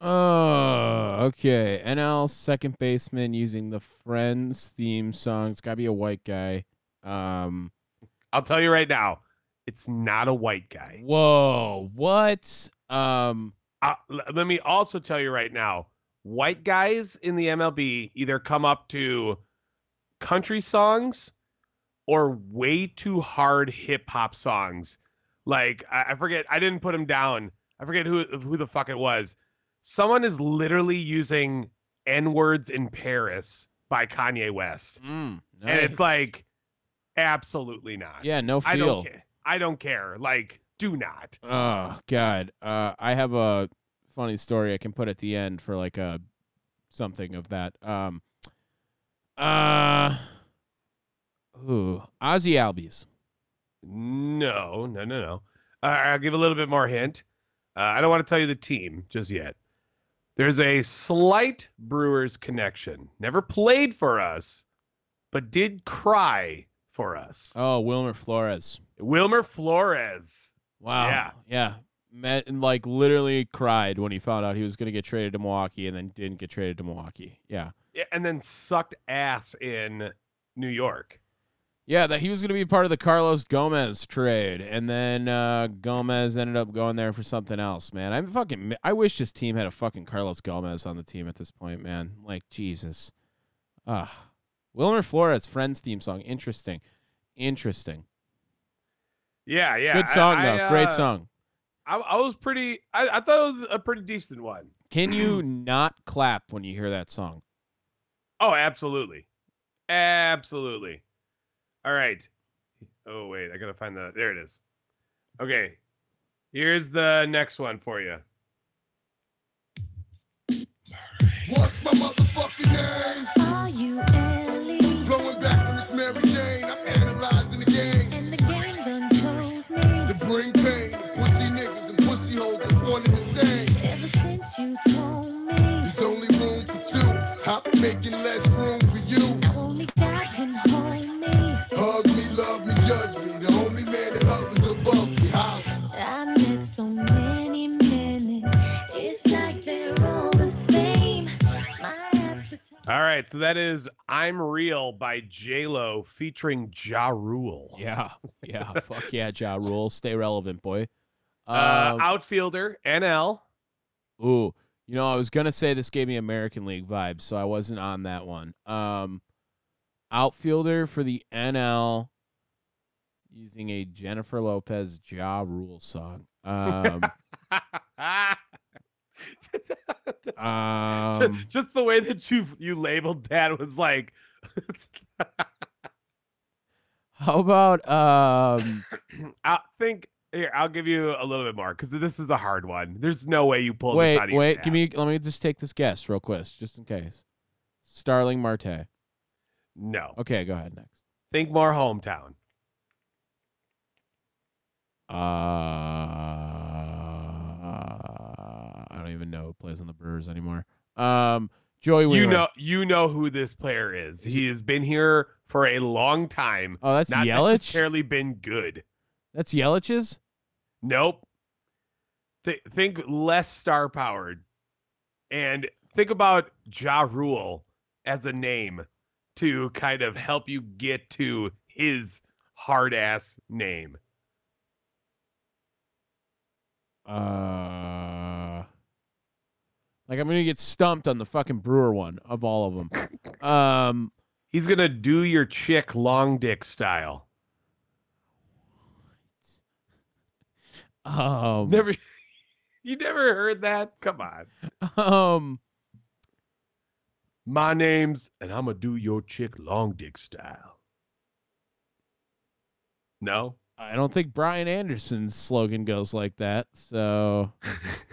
Oh, okay. NL second baseman using the Friends theme song. It's gotta be a white guy. Um, I'll tell you right now, it's not a white guy. whoa, what? Um, Uh, let me also tell you right now, white guys in the MLB either come up to country songs or way too hard hip hop songs. Like I, I forget, I didn't put him down. I forget who who the fuck it was. Someone is literally using N words in Paris by Kanye West, mm, and it's like, absolutely not. yeah, no I feel. don't care. I don't care. Like, do not. Oh God. Uh, I have a funny story I can put at the end for like a something of that. Um, uh, ooh, Ozzie Albies. No, no, no, no. Uh, I'll give a little bit more hint. Uh, I don't want to tell you the team just yet. There's a slight Brewers connection. Never played for us, but did cry for us. Oh, Wilmer Flores. Wilmer Flores. Wow. Yeah. Yeah. Met and like literally cried when he found out he was going to get traded to Milwaukee and then didn't get traded to Milwaukee. Yeah. Yeah, and then sucked ass in New York. Yeah, that he was going to be part of the Carlos Gomez trade, and then uh, Gomez ended up going there for something else. Man, I'm fucking. I wish this team had a fucking Carlos Gomez on the team at this point, man. Like Jesus. Ah, Wilmer Flores, Friends theme song. Interesting, interesting. Yeah, yeah. Good song I, though. Great uh, song. I, I was pretty. I, I thought it was a pretty decent one. Can you not clap when you hear that song? Oh, absolutely, absolutely. All right. Oh wait, I gotta find the. There it is. Okay, here's the next one for you. What's my motherfucking name? Are you Ellie? Blowing back on this Mary Jane. I'm analyzing the game. And the game done chose me. To bring pain to pussy niggas and pussy hoes that one and the same. Ever since you told me, There's only room for two. I'm making less room All right, so that is "I'm Real" by J Lo featuring Ja Rule. Yeah, yeah. [LAUGHS] fuck yeah, Ja Rule. Stay relevant, boy. Uh, Um, outfielder NL. Ooh, you know, I was gonna say this gave me American League vibes, so I wasn't on that one. Um, outfielder for the NL using a Jennifer Lopez Ja Rule song. [LAUGHS] Um, [LAUGHS] [LAUGHS] um, Just the way that you you labeled that was like, [LAUGHS] how about um, [CLEARS THROAT] I think here I'll give you a little bit more because this is a hard one. There's no way you pull this wait, out of wait, give me, let me just take this guess real quick, just in case. Starling Marte. No, Okay, go ahead next. think more hometown. Uh, even know who plays on the Brewers anymore. Um, Joey Wiemer. You know, you know who this player is. He has been here for a long time. Oh, that's not Yelich. necessarily been good. That's Yelich's. Nope. Th- think less star powered, and think about Ja Rule as a name to kind of help you get to his hard ass name. Uh, like I'm gonna get stumped on the fucking Brewer one of all of them. [LAUGHS] Um, He's gonna do your chick long dick style. um, Never, [LAUGHS] you never heard that? Come on. um, My name's and I'm gonna do your chick long dick style. No. I don't think Brian Anderson's slogan goes like that. So,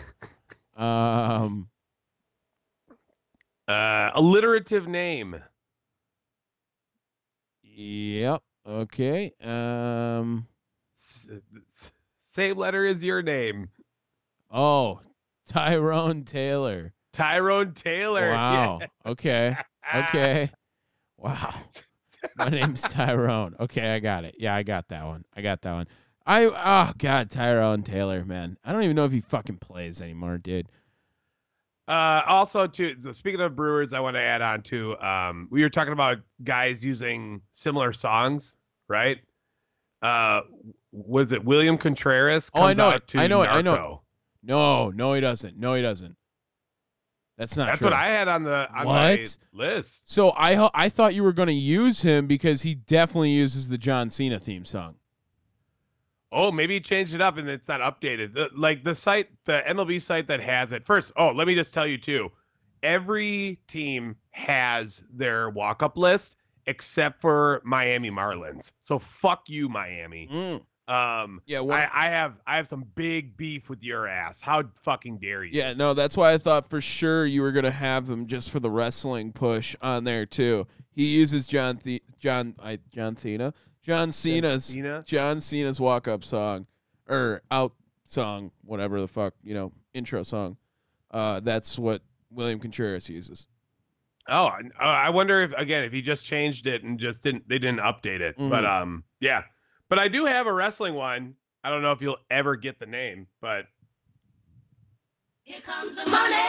[LAUGHS] um, Uh, alliterative name. yep. Okay. Um. S- s- same letter as your name. Oh, Tyrone Taylor. Tyrone Taylor. Wow. Okay. Okay. [LAUGHS] Wow. My name's Tyrone. Okay, I got it. Yeah, I got that one. I got that one. I oh god, Tyrone Taylor, man. I don't even know if he fucking plays anymore, dude. Uh, also, to speaking of Brewers, I want to add on to um, we were talking about guys using similar songs, right? Uh, was it William Contreras? Oh, I know it. to I know it. I know it. No, no, he doesn't. No, he doesn't. That's not That's true. what I had on the on my What? list. So I I thought you were going to use him because he definitely uses the John Cena theme song. Oh, maybe he changed it up and it's not updated. The- like the site, the MLB site that has it. First, oh, let me just tell you too. Every team has their walk-up list except for Miami Marlins. So fuck you, Miami. Mm. Um, Yeah, one- I, I have I have some big beef with your ass. How fucking dare you? Yeah, no, that's why I thought for sure you were gonna have him just for the wrestling push on there too. He uses John the John I John Cena John Cena's Cena? John Cena's walk up song or out song whatever the fuck you know intro song. Uh, that's what William Contreras uses. Oh, I- I wonder if again if he just changed it and just didn't they didn't update it. But Mhm. um, yeah. But I do have a wrestling one. I don't know if you'll ever get the name, but Here comes the money.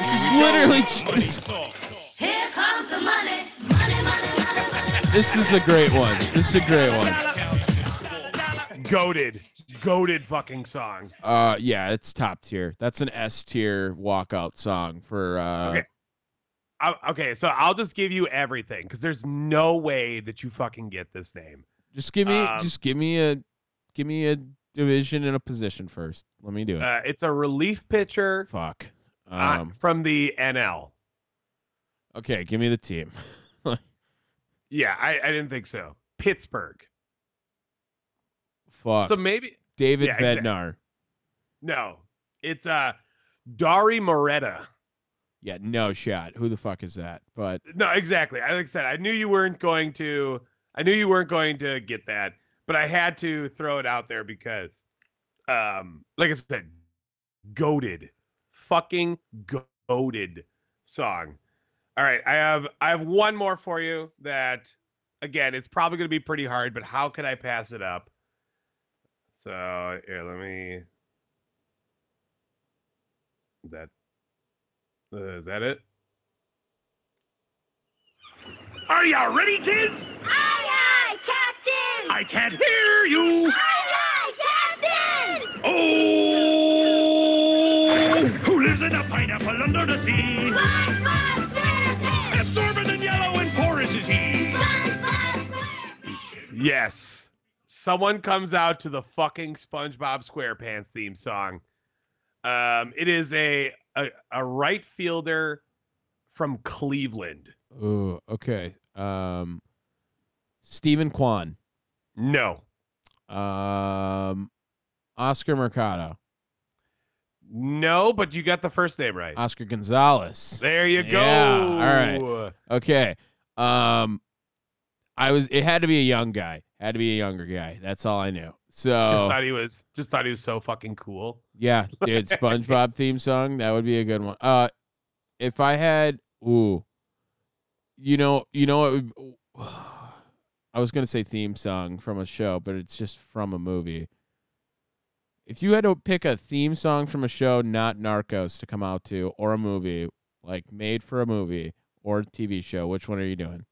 This is literally [LAUGHS] Here comes the money. Money, money, money, money. This is a great one. This is a great one. goaded, goaded fucking song. Uh, yeah, it's top tier. That's an S tier walkout song for uh. Okay. I, okay, so I'll just give you everything because there's no way that you fucking get this name. Just give me, Um, just give me a, give me a division and a position first. Let me do it. Uh, it's a relief pitcher Fuck. uh, Um. from the NL. Okay, give me the team. [LAUGHS] Yeah, I, I didn't think so. Pittsburgh. Fuck. So maybe David yeah, Bednar. no. It's uh Dauri Moreta. Yeah, no shot. Who the fuck is that? But No, exactly. I like I said, I knew you weren't going to I knew you weren't going to get that, but I had to throw it out there because um like I said, goaded. Fucking goaded song. All right, I have I have one more for you that again is probably gonna be pretty hard, but how could I pass it up? So here, let me is that uh, is that it? Are you ready, kids? Aye, aye, Captain. I can't hear you. Aye, aye, Captain. Oh! Who lives in a pineapple under the sea? SpongeBob SquarePants. Yes. Someone comes out to the fucking SpongeBob SquarePants theme song. Um, it is a, a a right fielder from Cleveland. ooh, okay. Um, Steven Kwan. No, Um, Oscar Mercado. no, but you got the first name right. Oscar Gonzalez. there you go. Yeah, all right. Okay. Um, I was. It had to be a young guy. Had to be a younger guy. That's all I knew. So Just thought he was just thought he was so fucking cool. yeah, dude, SpongeBob [LAUGHS] theme song. That would be a good one. Uh, if I had, ooh, you know, you know, what would, [SIGHS] I was gonna say theme song from a show, but it's just from a movie. If you had to pick a theme song from a show, not Narcos, to come out to, or a movie like made for a movie or a TV show, which one are you doing?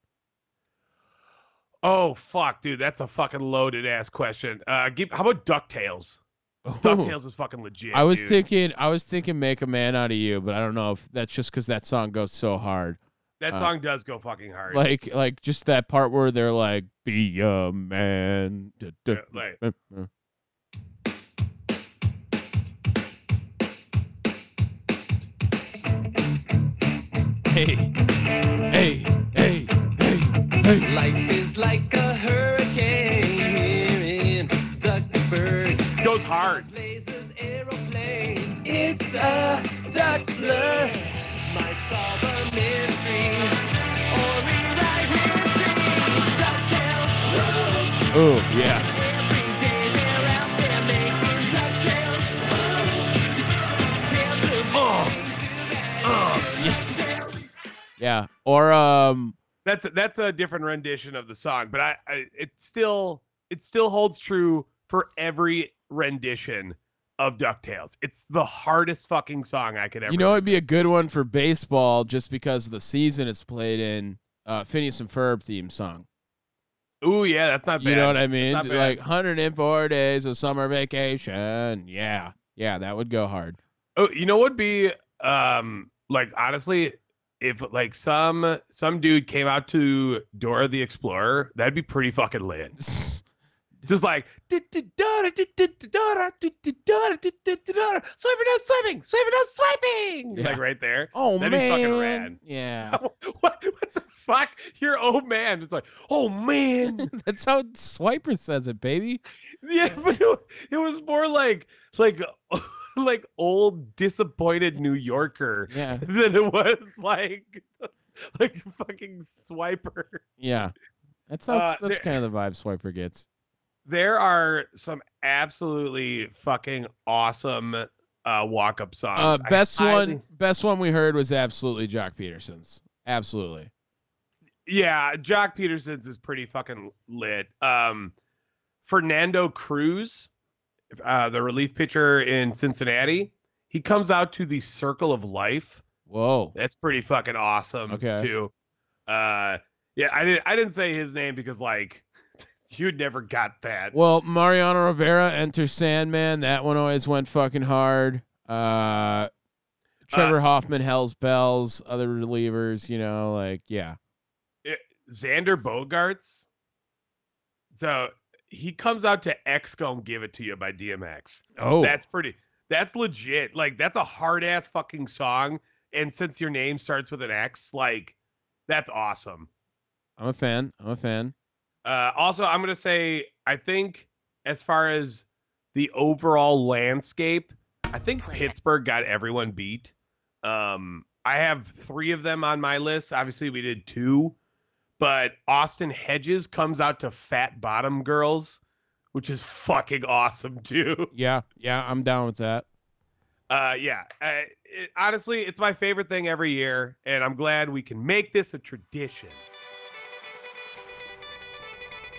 Oh fuck, dude, that's a fucking loaded ass question. Uh, give, how about Ducktales? Ooh. Ducktales is fucking legit. I was dude. thinking, I was thinking, make a man out of you, but I don't know if that's just because that song goes so hard. that uh, song does go fucking hard. Like, like just that part where they're like, "Be a man." Yeah, like- uh, uh. Hey, hey, hey, hey. Life is like a hurricane here in Duckburg. goes hard. Lasers, aeroplanes, it's a duck blur. Might solve a mystery or rewrite history. DuckTales, Ooh, yeah. every day they're out there making DuckTales. Tales of Yeah. Or um That's a, that's a different rendition of the song, but I, I it still it still holds true for every rendition of Ducktales. It's the hardest fucking song I could ever. you know it'd be a good one for baseball just because of the season it's played in. Uh Phineas and Ferb theme song. Ooh, yeah, that's not bad. You know what I mean? Like 104 days of summer vacation. Yeah. Yeah, that would go hard. Oh, you know what would be um like honestly, if like some some dude came out to Dora the Explorer, that'd be pretty fucking lit. [LAUGHS] Just like swiping out swiping, swiping out swiping. Yeah. Like right there. Oh That'd be man. fucking rad. Yeah. what, what the fuck? fuck? You're oh man. It's like, oh man. That's how Swiper says it, baby. yeah, but it, it was more like like like old disappointed New Yorker Yeah. than it was like like fucking swiper. Yeah. That's how, Uh, that's there- kind of the vibe Swiper gets. There are some absolutely fucking awesome uh walk up songs. Uh, best highly- one, best one we heard was absolutely Joc Pederson's. Absolutely. Yeah, Joc Pederson's is pretty fucking lit. Um, Fernando Cruz, uh, the relief pitcher in Cincinnati, he comes out to the Circle of Life. Whoa. That's pretty fucking awesome. Okay. Too. Uh, yeah, I didn't. I didn't say his name because like you never got that. Well, Mariano Rivera, Enter Sandman. That one always went fucking hard. Uh, Trevor Hoffman, Hell's Bells, other relievers. You know, like yeah. It- Xander Bogaerts. So he comes out to X Gon Give It To You by DMX. Oh, That's pretty. That's legit. Like that's a hard ass fucking song. And since your name starts with an X, like that's awesome. I'm a fan. I'm a fan. Uh, also, I'm gonna say I think as far as the overall landscape, I think Pittsburgh got everyone beat. Um, I have three of them on my list. Obviously, we did two, but Austin Hedges comes out to Fat Bottom Girls, which is fucking awesome [LAUGHS] too. Yeah, yeah, I'm down with that. Uh, yeah. Uh, it, honestly, it's my favorite thing every year, and I'm glad we can make this a tradition.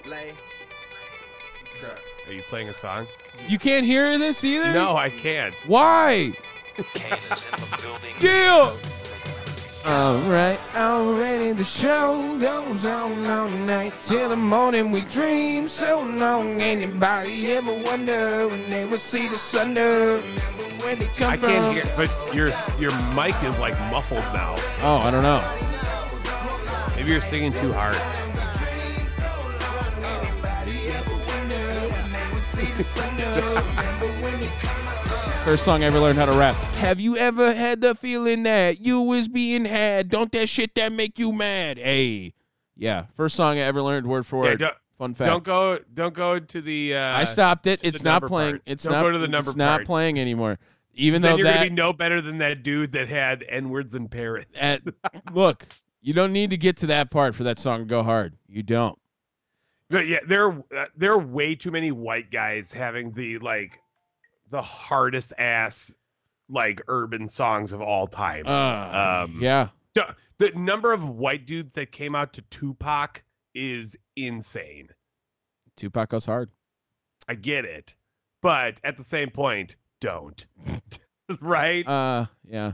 Lay. Are you playing a song? You can't hear this either. No, I can't. Why? Kane is in the building. All right, already the show goes on all night till the morning. We dream so long. Anybody ever wonder when they will see the sun? Remember where they come I can't from? hear, but your your mic is like muffled now. Oh, I don't know. Maybe you're singing too hard. [LAUGHS] First song I ever learned how to rap. Have you ever had the feeling that you was being had? Don't that shit that make you mad? Hey, yeah. First song I ever learned word for word. don't, Fun fact. don't go don't go to the. Uh, I stopped it. It's not playing. part. It's Don't not. go to the number It's not playing anymore. Even Then though you're that. gonna be no better than that dude that had n words in Paris. at, look, you don't need to get to that part for that song to go hard. You don't. But yeah, there uh, there are way too many white guys having the like the hardest ass like urban songs of all time. Uh, Um, yeah. the, the number of white dudes that came out to Tupac is insane. Tupac goes hard. I get it, but at the same point, don't. [LAUGHS] right? Uh, yeah.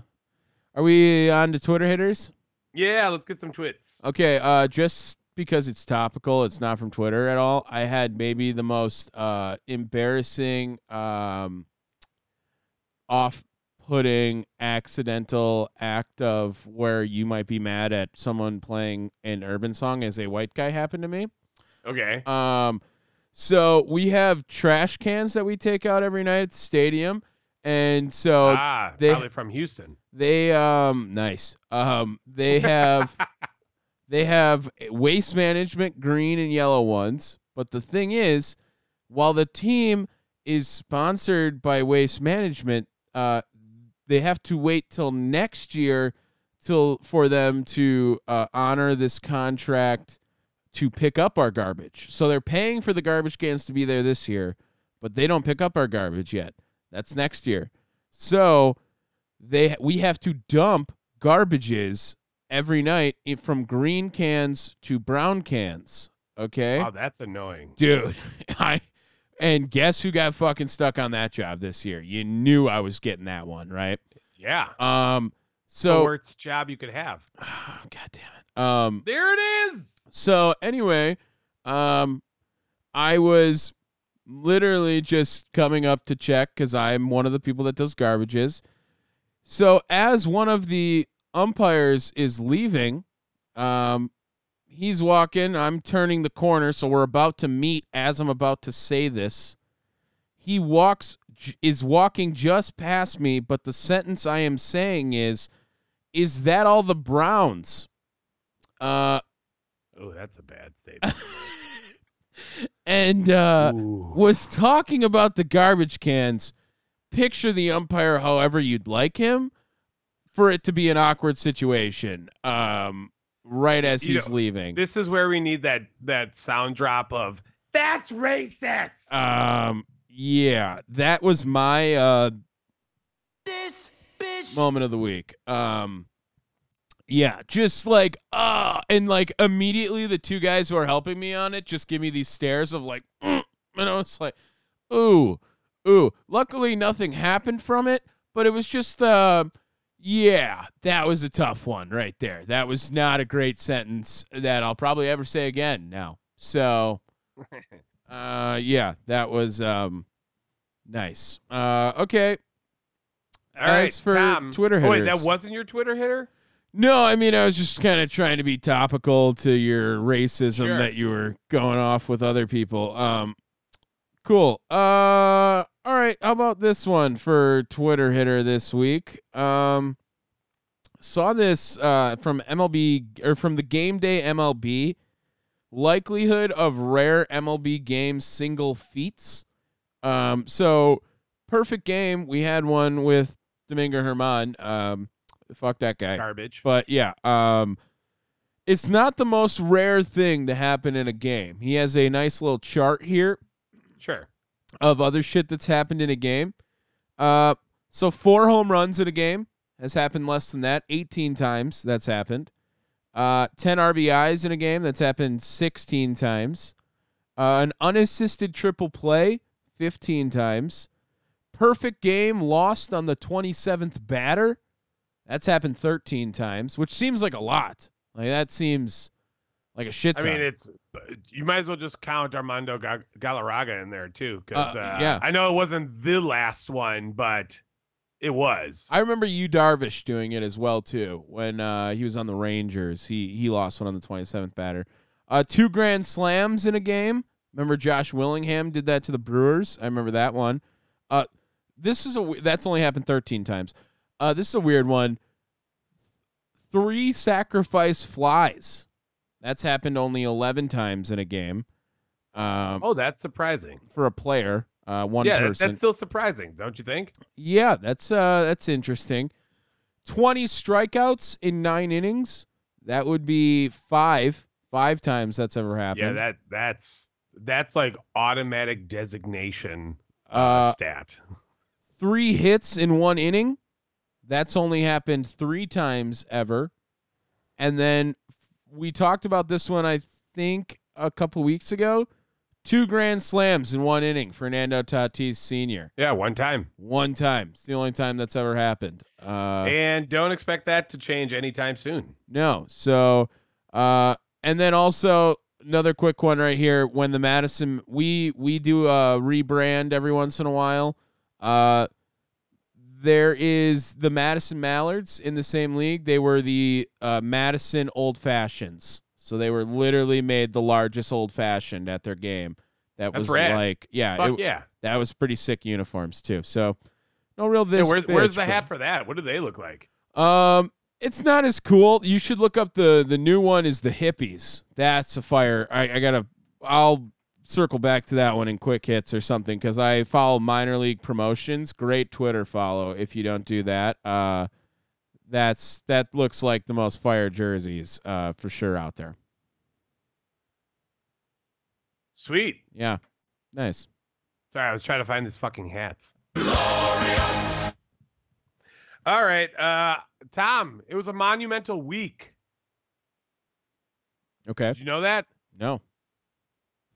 Are we on to Twitter hitters? yeah, let's get some twits. Okay, uh, just because it's topical, it's not from Twitter at all. I had maybe the most uh, embarrassing, um, off-putting, accidental act of where you might be mad at someone playing an urban song as a white guy happened to me. Okay. Um, so we have trash cans that we take out every night at the stadium, and so ah, they- probably from Houston. they um nice. Um they have [LAUGHS] they have waste management green and yellow ones, but the thing is while the team is sponsored by waste management, uh they have to wait till next year till for them to uh, honor this contract to pick up our garbage. So they're paying for the garbage cans to be there this year, but they don't pick up our garbage yet. That's next year. So they we have to dump garbages every night from green cans to brown cans. Okay, Oh, that's annoying. dude, [LAUGHS] I and guess who got fucking stuck on that job this year? You knew I was getting that one, right? Yeah. Um, the so worst job you could have. [SIGHS] God damn it. Um, There it is. so anyway, um, I was literally just coming up to check because I'm one of the people that does garbages. So as one of the umpires is leaving, um, he's walking. I'm turning the corner, so we're about to meet. As I'm about to say this, he walks is walking just past me, but the sentence I am saying is, "Is that all the Browns?" Uh, Oh, that's a bad statement. [LAUGHS] and uh, was talking about the garbage cans. Picture the umpire however you'd like him for it to be an awkward situation. Um, right as You he's know, leaving. This is where we need that that sound drop of that's racist. Um, yeah, that was my uh moment of the week. Um, yeah, just like ah, and like immediately the two guys who are helping me on it just give me these stares of like, mm, and I was like, ooh, ooh. Luckily, nothing happened from it, but it was just uh. Yeah, that was a tough one right there. That was not a great sentence that I'll probably ever say again now. So, [LAUGHS] uh, yeah, that was um, nice. Uh, okay. All right, As for Tom. Twitter Oh, wait, that wasn't your Twitter hitter? No, I mean I was just kind of trying to be topical to your racism Sure. that you were going off with other people. Um, cool. Uh, all right. How about this one for Twitter hitter this week? Um, saw this uh from MLB or from the Game Day MLB. Likelihood of rare MLB game single feats. Um, so perfect game. We had one with Domingo Germán. Um, fuck that guy. Garbage. But yeah, um, it's not the most rare thing to happen in a game. He has a nice little chart here Sure. of other shit that's happened in a game. Uh, so four home runs in a game has happened less than that. 18 times that's happened. Uh, 10 RBIs in a game that's happened 16 times. Uh, an unassisted triple play 15 times. Perfect game lost on the 27th batter. That's happened 13 times, which seems like a lot. Like that seems like a shit I mean, it's you might as well just count Armando Ga- Galarraga in there too, because Uh, uh, yeah. I know it wasn't the last one, but it was. I remember you Darvish doing it as well too when uh, he was on the Rangers. He he lost one on the 27th batter. Uh, two grand slams in a game. Remember Josh Willingham did that to the Brewers. I remember that one. Uh, this is a that's only happened 13 times. Uh, this is a weird one. Three sacrifice flies. That's happened only 11 times in a game. Um, oh, that's surprising. for a player, uh, one yeah, person. that's still surprising, don't you think? Yeah, that's uh that's interesting. 20 strikeouts in 9 innings. That would be 5 5 times that's ever happened. Yeah, that that's that's like automatic designation uh, Uh, stat. [LAUGHS] 3 hits in 1 inning. That's only happened 3 times ever. And then we talked about this one I think a couple weeks ago. Two grand slams in one inning, Fernando Tatis Sr. Yeah, one time. One time. It's the only time that's ever happened. Uh, and don't expect that to change anytime soon. No. So, uh, and then also another quick one right here. When the Madison, we we do a rebrand every once in a while. Uh, there is the Madison Mallards in the same league. They were the uh, Madison Old Fashions. So they were literally made the largest old fashioned at their game. That That's was rad. like, yeah, it- yeah. that was pretty sick uniforms too. So no real Yeah, this. where's, where's bitch, the but- hat for that? What do they look like? um, it's not as cool. You should look up the the new one is the hippies. That's a fire. I, I gotta. I'll circle back to that one in quick hits or something because I follow minor league promotions. Great Twitter follow if you don't do that. Uh, that's that looks like the most fire jerseys uh for sure out there. Sweet. Yeah, nice. Sorry, I was trying to find these fucking hats. All right, uh, Tom. It was a monumental week. Okay. Did you know that? No.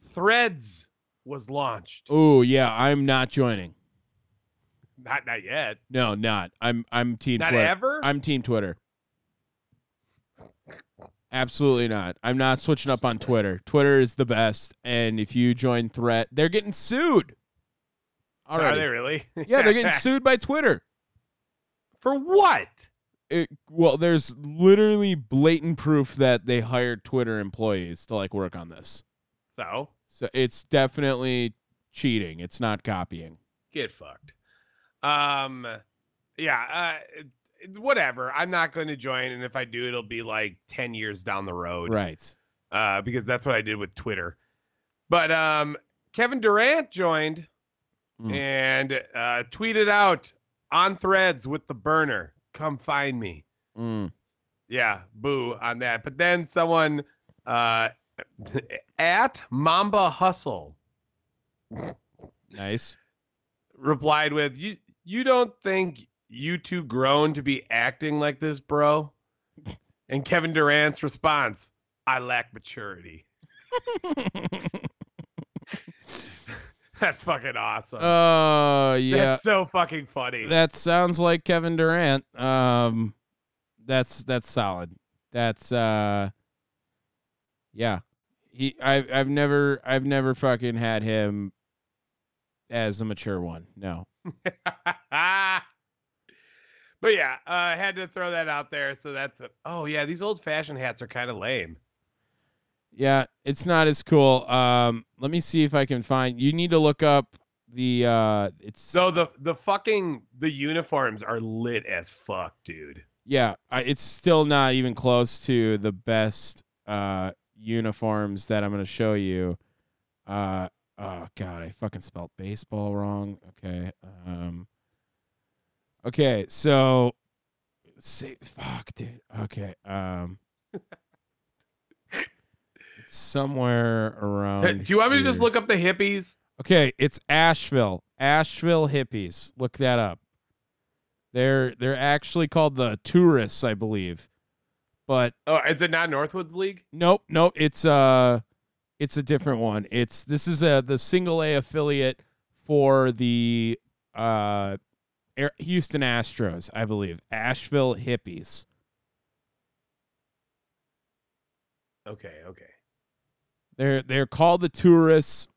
Threads was launched. Oh yeah, I'm not joining. Not not yet. No, not. I'm I'm team Not Twitter. ever? I'm team Twitter. Absolutely not. I'm not switching up on Twitter. Twitter is the best, and if you join Threat, they're getting sued. Are they really? [LAUGHS] Yeah, they're getting [LAUGHS] sued by Twitter. For what? It, well, there's literally blatant proof that they hired Twitter employees to like work on this. So So it's definitely cheating. It's not copying. get fucked. Um, yeah. Uh, whatever. I'm not going to join, and if I do, it'll be like ten years down the road. Right. uh, because that's what I did with Twitter. But um, Kevin Durant joined Mm. and uh, tweeted out on threads with the burner, come find me. Mm. Yeah, boo on that. But then someone uh, at Mamba Hustle Nice. replied with, "You you don't think you two grown to be acting like this, bro?" And Kevin Durant's response, "I lack maturity." [LAUGHS] That's fucking awesome. Oh yeah. That's so fucking funny. That sounds like Kevin Durant. Um, that's that's solid. That's uh, yeah. He I've I've never I've never fucking had him as a mature one. No. [LAUGHS] but yeah, uh, I had to throw that out there. So that's a, oh yeah, these old fashioned hats are kind of lame. Yeah, it's not as cool. Um, let me see if I can find. You need to look up the uh, it's So the the fucking the uniforms are lit as fuck, dude. yeah, I, it's still not even close to the best uh uniforms that I'm gonna show you. Uh oh god, I fucking spelled baseball wrong. Okay. Um Okay, so see fuck dude. Okay. Um [LAUGHS] somewhere around Do you want me to just look up the hippies? Okay, it's Asheville. Asheville hippies. Look that up. They're they're actually called the tourists, I believe. But Oh, is it not Northwoods League? nope, nope, it's uh it's a different one. It's this is a the single A affiliate for the uh Air- Houston Astros, I believe. Asheville hippies. Okay, okay. They're they're called the tourists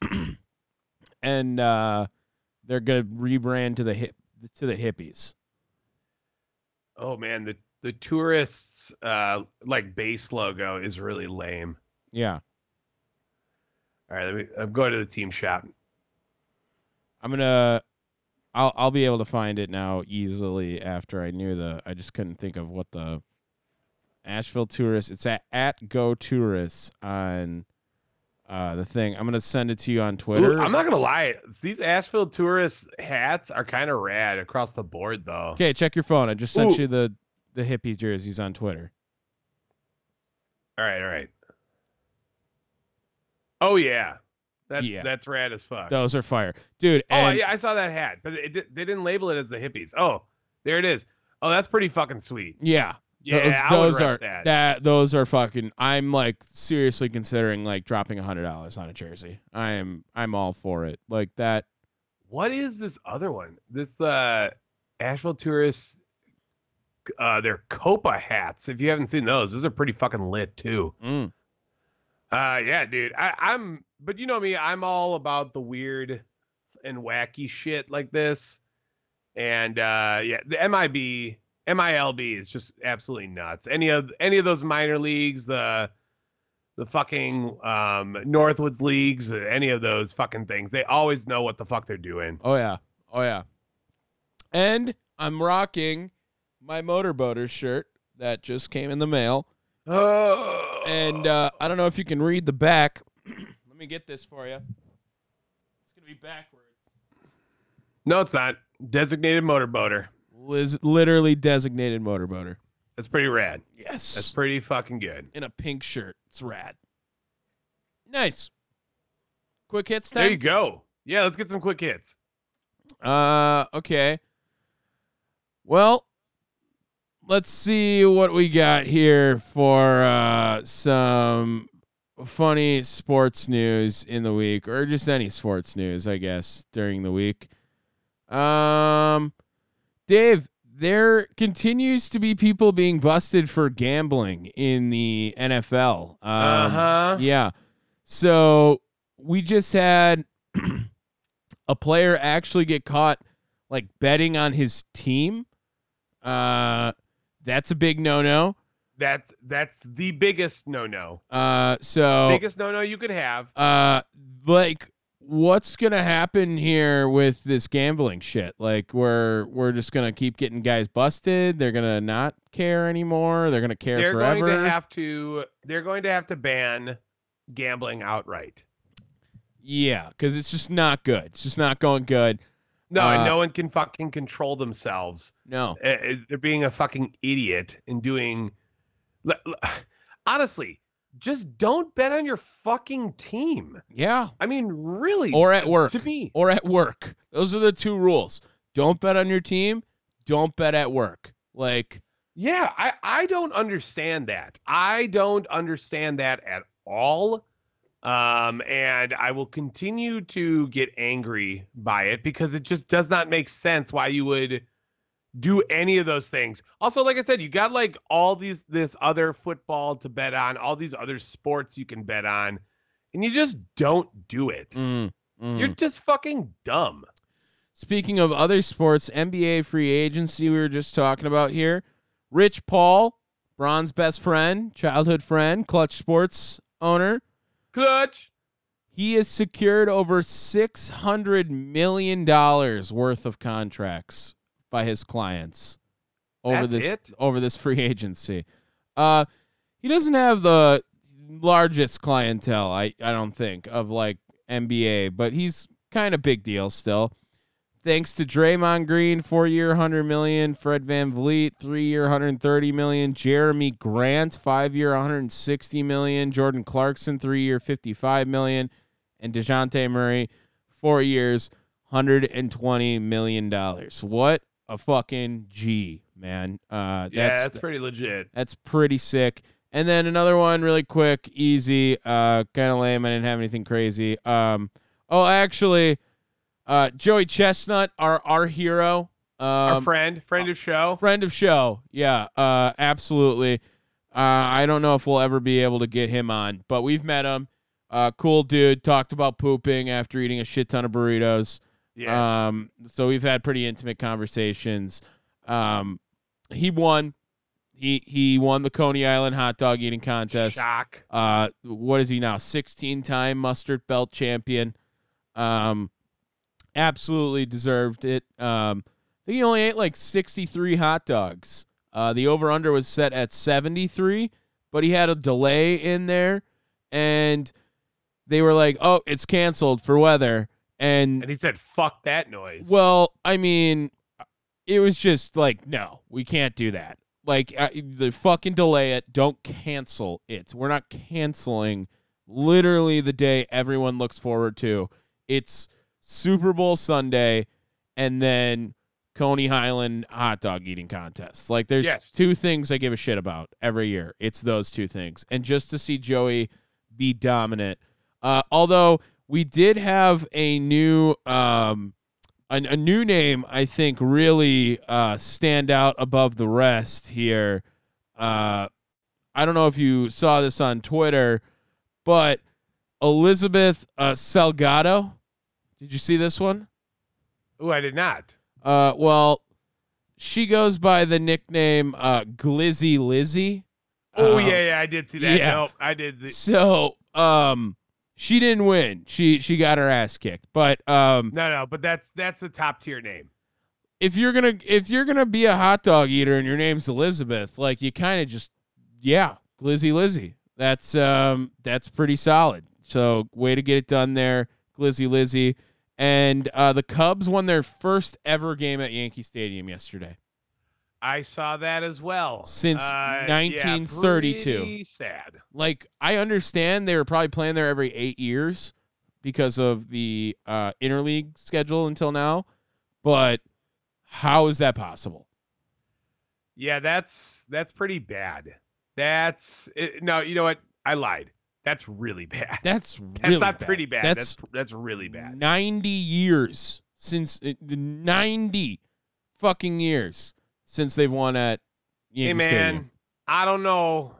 [CLEARS THROAT] and uh they're going to rebrand to the hip to the hippies. Oh man, the the tourists uh like base logo is really lame. Yeah. All right, let me I'm going to the team shop. I'm gonna I'll I'll be able to find it now easily after I knew the I just couldn't think of what the Asheville tourists it's at at go tourists on uh the thing. I'm gonna send it to you on Ooh, Twitter. I'm not gonna lie, these Asheville tourist hats are kind of rad across the board though. Okay, check your phone. I just sent Ooh. you the the hippie jerseys on Twitter. All right, all right. Oh yeah, that's Yeah. that's rad as fuck. Those are fire. Dude, oh and yeah, I saw that hat, but it, they didn't label it as the hippies. Oh, there it is. Oh, that's pretty fucking sweet. yeah. Yeah, those, those are that. those are fucking I'm like seriously considering like dropping a hundred dollars on a jersey. I am I'm all for it. Like that What is this other one? This uh Asheville tourists uh they're Copa hats. If you haven't seen those, those are pretty fucking lit too. mm, Uh yeah, dude. I, I'm but you know me, I'm all about the weird and wacky shit like this. And uh yeah, the MIB MILB is just absolutely nuts. Any of any of those minor leagues, the the fucking um Northwoods leagues, any of those fucking things, they always know what the fuck they're doing. Oh yeah. Oh yeah. And I'm rocking my motorboater shirt that just came in the mail. Oh. And uh, I don't know if you can read the back. [CLEARS THROAT] Let me get this for you. It's gonna be backwards. no, it's not. Designated motorboater. Liz, literally designated motorboater. That's pretty rad. Yes. That's pretty fucking good. in a pink shirt. It's rad. Nice. Quick hits time. There you go. Yeah, let's get some quick hits. Uh, okay. Well, let's see what we got here for uh some funny sports news in the week, or just any sports news, I guess, during the week. Um, Dave, there continues to be people being busted for gambling in the NFL. Um, Uh-huh. Yeah. So we just had [CLEARS THROAT] a player actually get caught like betting on his team. Uh, that's a big no-no. That's that's the biggest no no. Uh, so Biggest no no you could have. uh, like what's gonna happen here with this gambling shit? Like we're we're just gonna keep getting guys busted. They're gonna not care anymore. They're gonna care They're forever. going to have to. They're going to have to ban gambling outright. yeah, because it's just not good. It's just not going good. No, Uh, and no one can fucking control themselves. No. They're being a fucking idiot and doing. [SIGHS] Honestly, just don't bet on your fucking team. Yeah. I mean, really. Or at work. To me. Or at work. Those are the two rules. Don't bet on your team. Don't bet at work. Like Yeah, I, I don't understand that. I don't understand that at all. Um, and I will continue to get angry by it because it just does not make sense why you would do any of those things. Also, like I said, you got like all these this other football to bet on, all these other sports you can bet on, and you just don't do it. mm, mm. You're just fucking dumb. Speaking of other sports, NBA free agency we were just talking about here. Rich Paul, Bron's best friend, childhood friend, Clutch Sports owner. Clutch. He has secured over six hundred million dollars worth of contracts by his clients over That's this it? over this free [LAUGHS] agency. Uh, he doesn't have the largest clientele, I I don't think, of like NBA, but he's kind of big deal still. Thanks to Draymond Green, four-year, hundred million. Fred VanVleet, three-year, hundred thirty million. Jerami Grant, five-year, one hundred sixty million. Jordan Clarkson, three-year, fifty-five million, and Dejounte Murray, four years, hundred and twenty million dollars. What a fucking G, man! Uh, Yeah, that's that's pretty legit. that's pretty sick. And then another one, really quick, easy, uh, kind of lame. I didn't have anything crazy. Um, oh, actually, uh, Joey Chestnut, our our hero, um, Our friend, friend of show. friend of show, yeah, uh, absolutely. Uh, I don't know if we'll ever be able to get him on, but we've met him. Uh, cool dude. Talked about pooping after eating a shit ton of burritos. Yes. Um, so we've had pretty intimate conversations. Um, he won. He he won the Coney Island hot dog eating contest. Shock. Uh, what is he now? Sixteen time mustard belt champion. Um, absolutely deserved it. Um, I think he only ate like sixty three hot dogs. Uh, the over under was set at seventy three, but he had a delay in there, and they were like, "Oh, it's canceled for weather." And And he said, "Fuck that noise." well, I mean, it was just like, no, we can't do that. Like, uh, the fucking delay it. Don't cancel it. We're not canceling literally the day everyone looks forward to. It's Super Bowl Sunday and then Coney Island hot dog eating contest. Like, there's Yes. two things I give a shit about every year. It's those two things. And just to see Joey be dominant. Uh, although we did have a new um, a, a new name I think really uh, stand out above the rest here. Uh, I don't know if you saw this on Twitter, but Elizabeth uh, Salgado. Did you see this one? Ooh, I did not. Uh, well, she goes by the nickname uh, Glizzy Lizzy. Oh Uh, yeah, yeah, I did see that. yeah. Nope, I did. See- So, um, she didn't win. She she got her ass kicked. But um, no, no, but that's that's a top tier name. if you're gonna if you're gonna be a hot dog eater and your name's Elizabeth, like you kind of just yeah, Glizzy Lizzy. That's um that's pretty solid. So way to get it done there, Glizzy Lizzy. And uh, the Cubs won their first ever game at Yankee Stadium yesterday. I saw that as well. Since Uh, 1932. pretty sad. Like I understand they were probably playing there every eight years because of the uh, interleague schedule until now, but how is that possible? Yeah, that's that's pretty bad. That's it, no, you know what? I lied. That's really bad. That's [LAUGHS] That's really not bad. pretty bad. That's That's that's really bad. 90 years since uh, the 90 fucking years since they've won at Yankee hey man, Stadium. I don't know.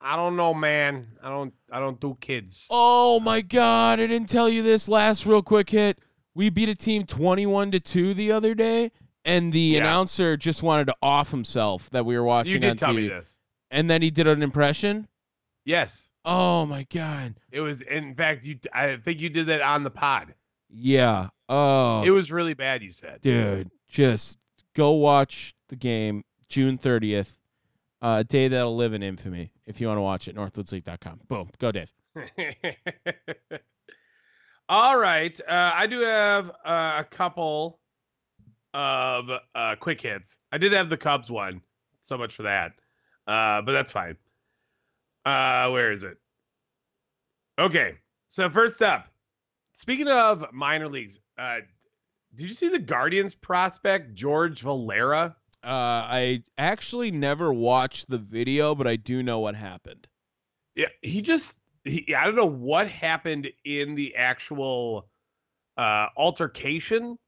I don't know, man. I don't I don't do kids. Oh my god, I didn't tell you this last real quick hit. We beat a team 21 to 2 the other day and the Yeah. announcer just wanted to off himself that we were watching you did on tell TV. me this. And then he did an impression. Yes. Oh my god. It was, in fact, you. I think you did that on the pod. Yeah. Oh, It was really bad. You said, dude, just go watch the game June 30th. Uh, a day that'll live in infamy. If you want to watch it, northwoodsleague.com. Boom. Go, Dave. [LAUGHS] All right. Uh, I do have uh, a couple of uh, quick hits. I did have the Cubs one. So much for that. Uh, but that's fine. Uh, where is it? Okay. So first up, speaking of minor leagues, uh, did you see the Guardians prospect George Valera? Uh, I actually never watched the video, but I do know what happened. Yeah, he just he, I don't know what happened in the actual uh altercation,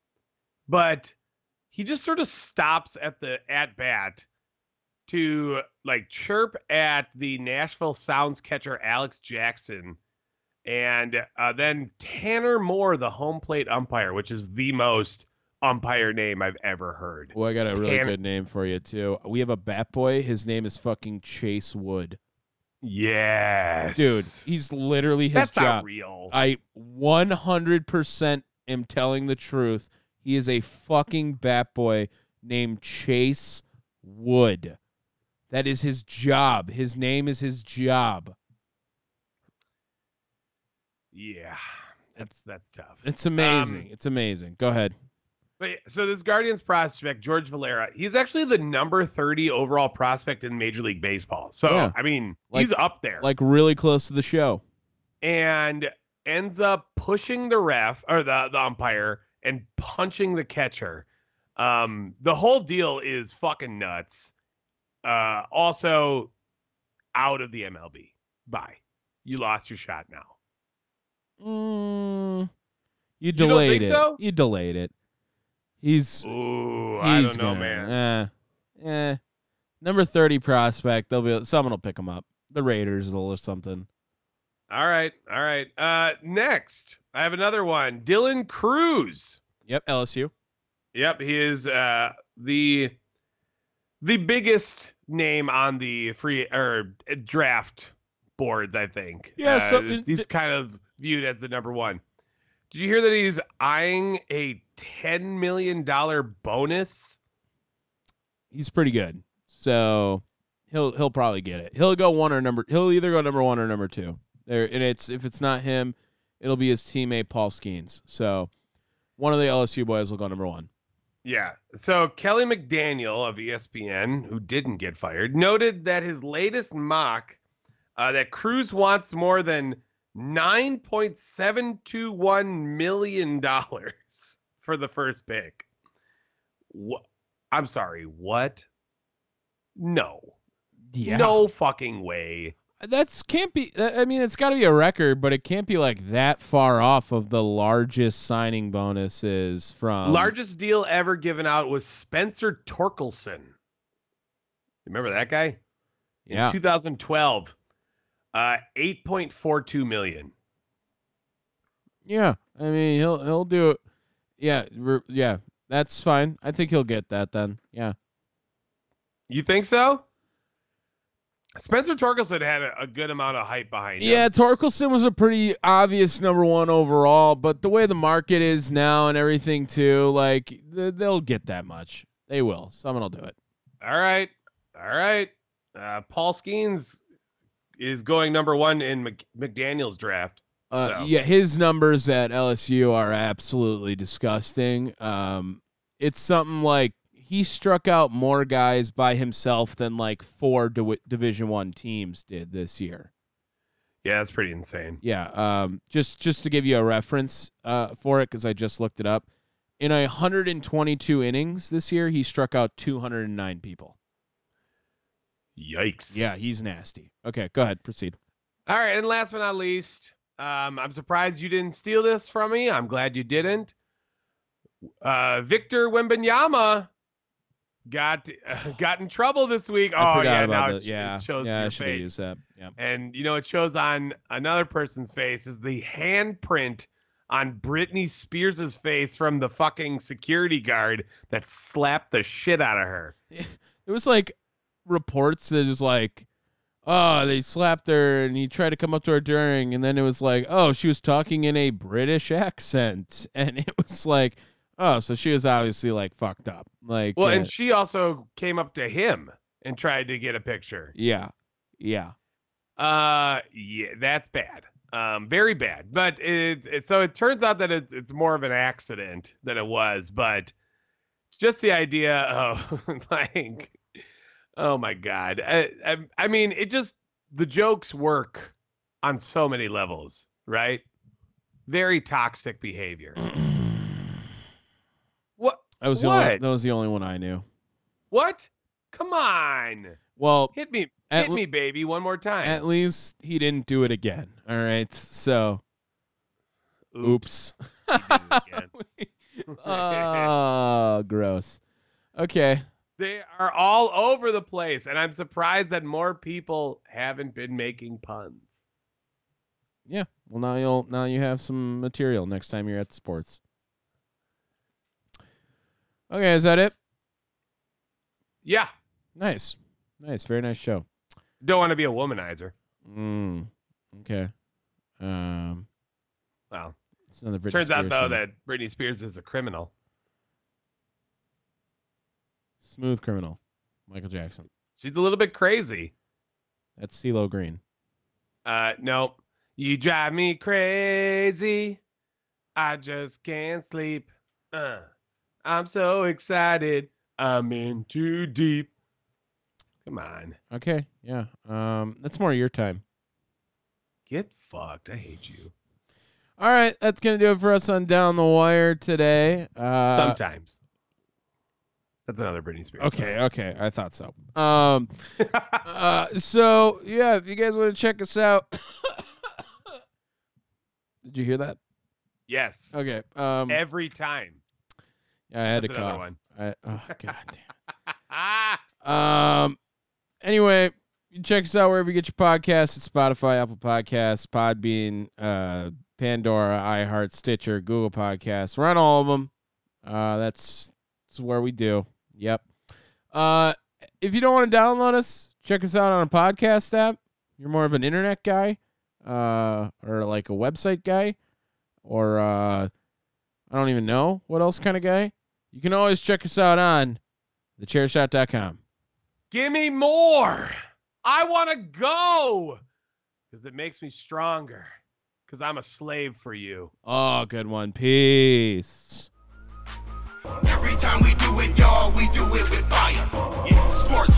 but he just sort of stops at the at bat to like chirp at the Nashville Sounds catcher Alex Jackson and uh, then Tanner Moore, the home plate umpire, which is the most umpire name I've ever heard. Well, I got a really Tanner- good name for you too. We have a bat boy. His name is fucking Chase Wood. Yes, Dude, he's literally his that's job. not real. I 100% am telling the truth. He is a fucking bat boy named Chase Wood. That is his job. His name is his job. yeah, that's that's tough. It's amazing. Um, it's amazing. Go ahead. But yeah, so this Guardians prospect, George Valera, he's actually the number 30 overall prospect in Major League Baseball. So, Yeah. I mean, Like- he's up there. Like really close to the show. and ends up pushing the ref or the, the umpire and punching the catcher. Um, the whole deal is fucking nuts. Uh, also out of the MLB. Bye. You lost your shot now. Mm, you don't delayed think it. so? You delayed it. He's Ooh, I don't know, gonna- man. Eh, eh. Number thirty prospect. They'll be someone will pick him up. The Raiders will or something. All right, all right. Uh, next, I have another one. Dylan Crews. Yep, LSU. Yep, he is uh, the the biggest name on the free or uh, draft boards. I think. Yeah, Uh, so he's kind of viewed as the number one. Did you hear that he's eyeing a ten million dollar bonus? He's pretty good. So he'll he'll probably get it. He'll go one or number. He'll either go number one or number two. There, and it's if it's not him, it'll be his teammate Paul Skenes. So one of the LSU boys will go number one. Yeah. So Kiley McDaniel of ESPN, who didn't get fired, noted that his latest mock uh, that Crews wants more than nine point seven two one million dollars [LAUGHS] for the first pick. What? I'm sorry. What? No. Yeah. No fucking way. That's can't be. I mean, it's got to be a record, but it can't be like that far off of the largest signing bonuses from Largest deal ever given out was Spencer Torkelson. Remember that guy? In Yeah. 2012. Uh 8.42 million. Yeah, I mean he'll he'll do it. Yeah, yeah, that's fine. I think he'll get that then. Yeah, You think so? Spencer Torkelson had a, a good amount of hype behind him. yeah. Torkelson was a pretty obvious number one overall, but the way the market is now and everything too, like they'll get that much. They will. Someone will do it. All right. All right. Uh, Paul Skenes is going number one in Mc, McDaniel's draft. Uh, So- Yeah, his numbers at LSU are absolutely disgusting. Um, it's something like he struck out more guys by himself than like four Div- Division One teams did this year. Yeah, that's pretty insane. Yeah, um, just just to give you a reference uh, for it, because I just looked it up. In a 122 innings this year, he struck out 209 people. Yikes. Yeah, he's nasty. Okay, go ahead, proceed. All right, and last but not least, um, I'm surprised you didn't steal this from me. I'm glad you didn't. Uh, Victor Wembanyama got uh, [LAUGHS] got in trouble this week. I oh yeah, now it, yeah, it shows yeah, your face. that. Yeah. And you know, it shows on another person's face is the handprint on Britney Spears' face from the fucking security guard that slapped the shit out of her. [LAUGHS] There was like reports that it was like, oh, they slapped her and he tried to come up to her during, and then it was like, oh, she was talking in a British accent. [LAUGHS] And it was like, oh, so she was obviously like fucked up. Like, Well, uh, and she also came up to him and tried to get a picture. yeah, yeah. Uh, yeah, that's bad. Um, very bad. But it, it so it turns out that it's it's more of an accident than it was. But just the idea of [LAUGHS] like, oh my god. I, I, I mean, it just the jokes work on so many levels, right? Very toxic behavior. [CLEARS THROAT] What? That was the only, that was the only one I knew. What? Come on. Well, Hit me. Hit le- me, baby, one more time. at least he didn't do it again. All right, so oops. He did it again. [LAUGHS] oh, gross. Okay. They are all over the place, and I'm surprised that more people haven't been making puns. Yeah. Well, now you'll now you have some material next time you're at the sports. Okay, is that it? Yeah, Nice, nice, very nice show. don't want to be a womanizer. Mm. Okay. Um. Well, It's another Britney turns out though song. that Britney Spears is a criminal. smooth criminal, Michael Jackson. She's a little bit crazy. That's CeeLo Green. Uh, nope. You drive me crazy. I just can't sleep. Uh, I'm so excited. I'm in too deep. Come on. Okay. Yeah. Um. That's more your time. Get fucked. I hate you. All right, that's gonna do it for us on Down the Wire today. Uh, Sometimes. That's another Britney Spears. song. Okay, okay, I thought so. Um, [LAUGHS] uh, so yeah, if you guys want to check us out, [COUGHS] did you hear that? yes. Okay. Um, Every time. Yeah, I had That's to cough. one. I, oh god damn. [LAUGHS] Um. Anyway, you can check us out wherever you get your podcasts. It's Spotify, Apple Podcasts, Podbean, uh, Pandora, iHeart, Stitcher, Google Podcasts. We're on all of them. Uh, that's, that's where we do. Yep. Uh, if you don't want to download us, check us out on a podcast app. You're more of an internet guy, uh, or like a website guy, or uh, I don't even know what else kind of guy. You can always check us out on thechairshot.com. give me more. I want to go because it makes me stronger. Because I'm a slave for you. Oh, good one. Peace. Every time we do it, y'all, we do it with fire. Yeah, sports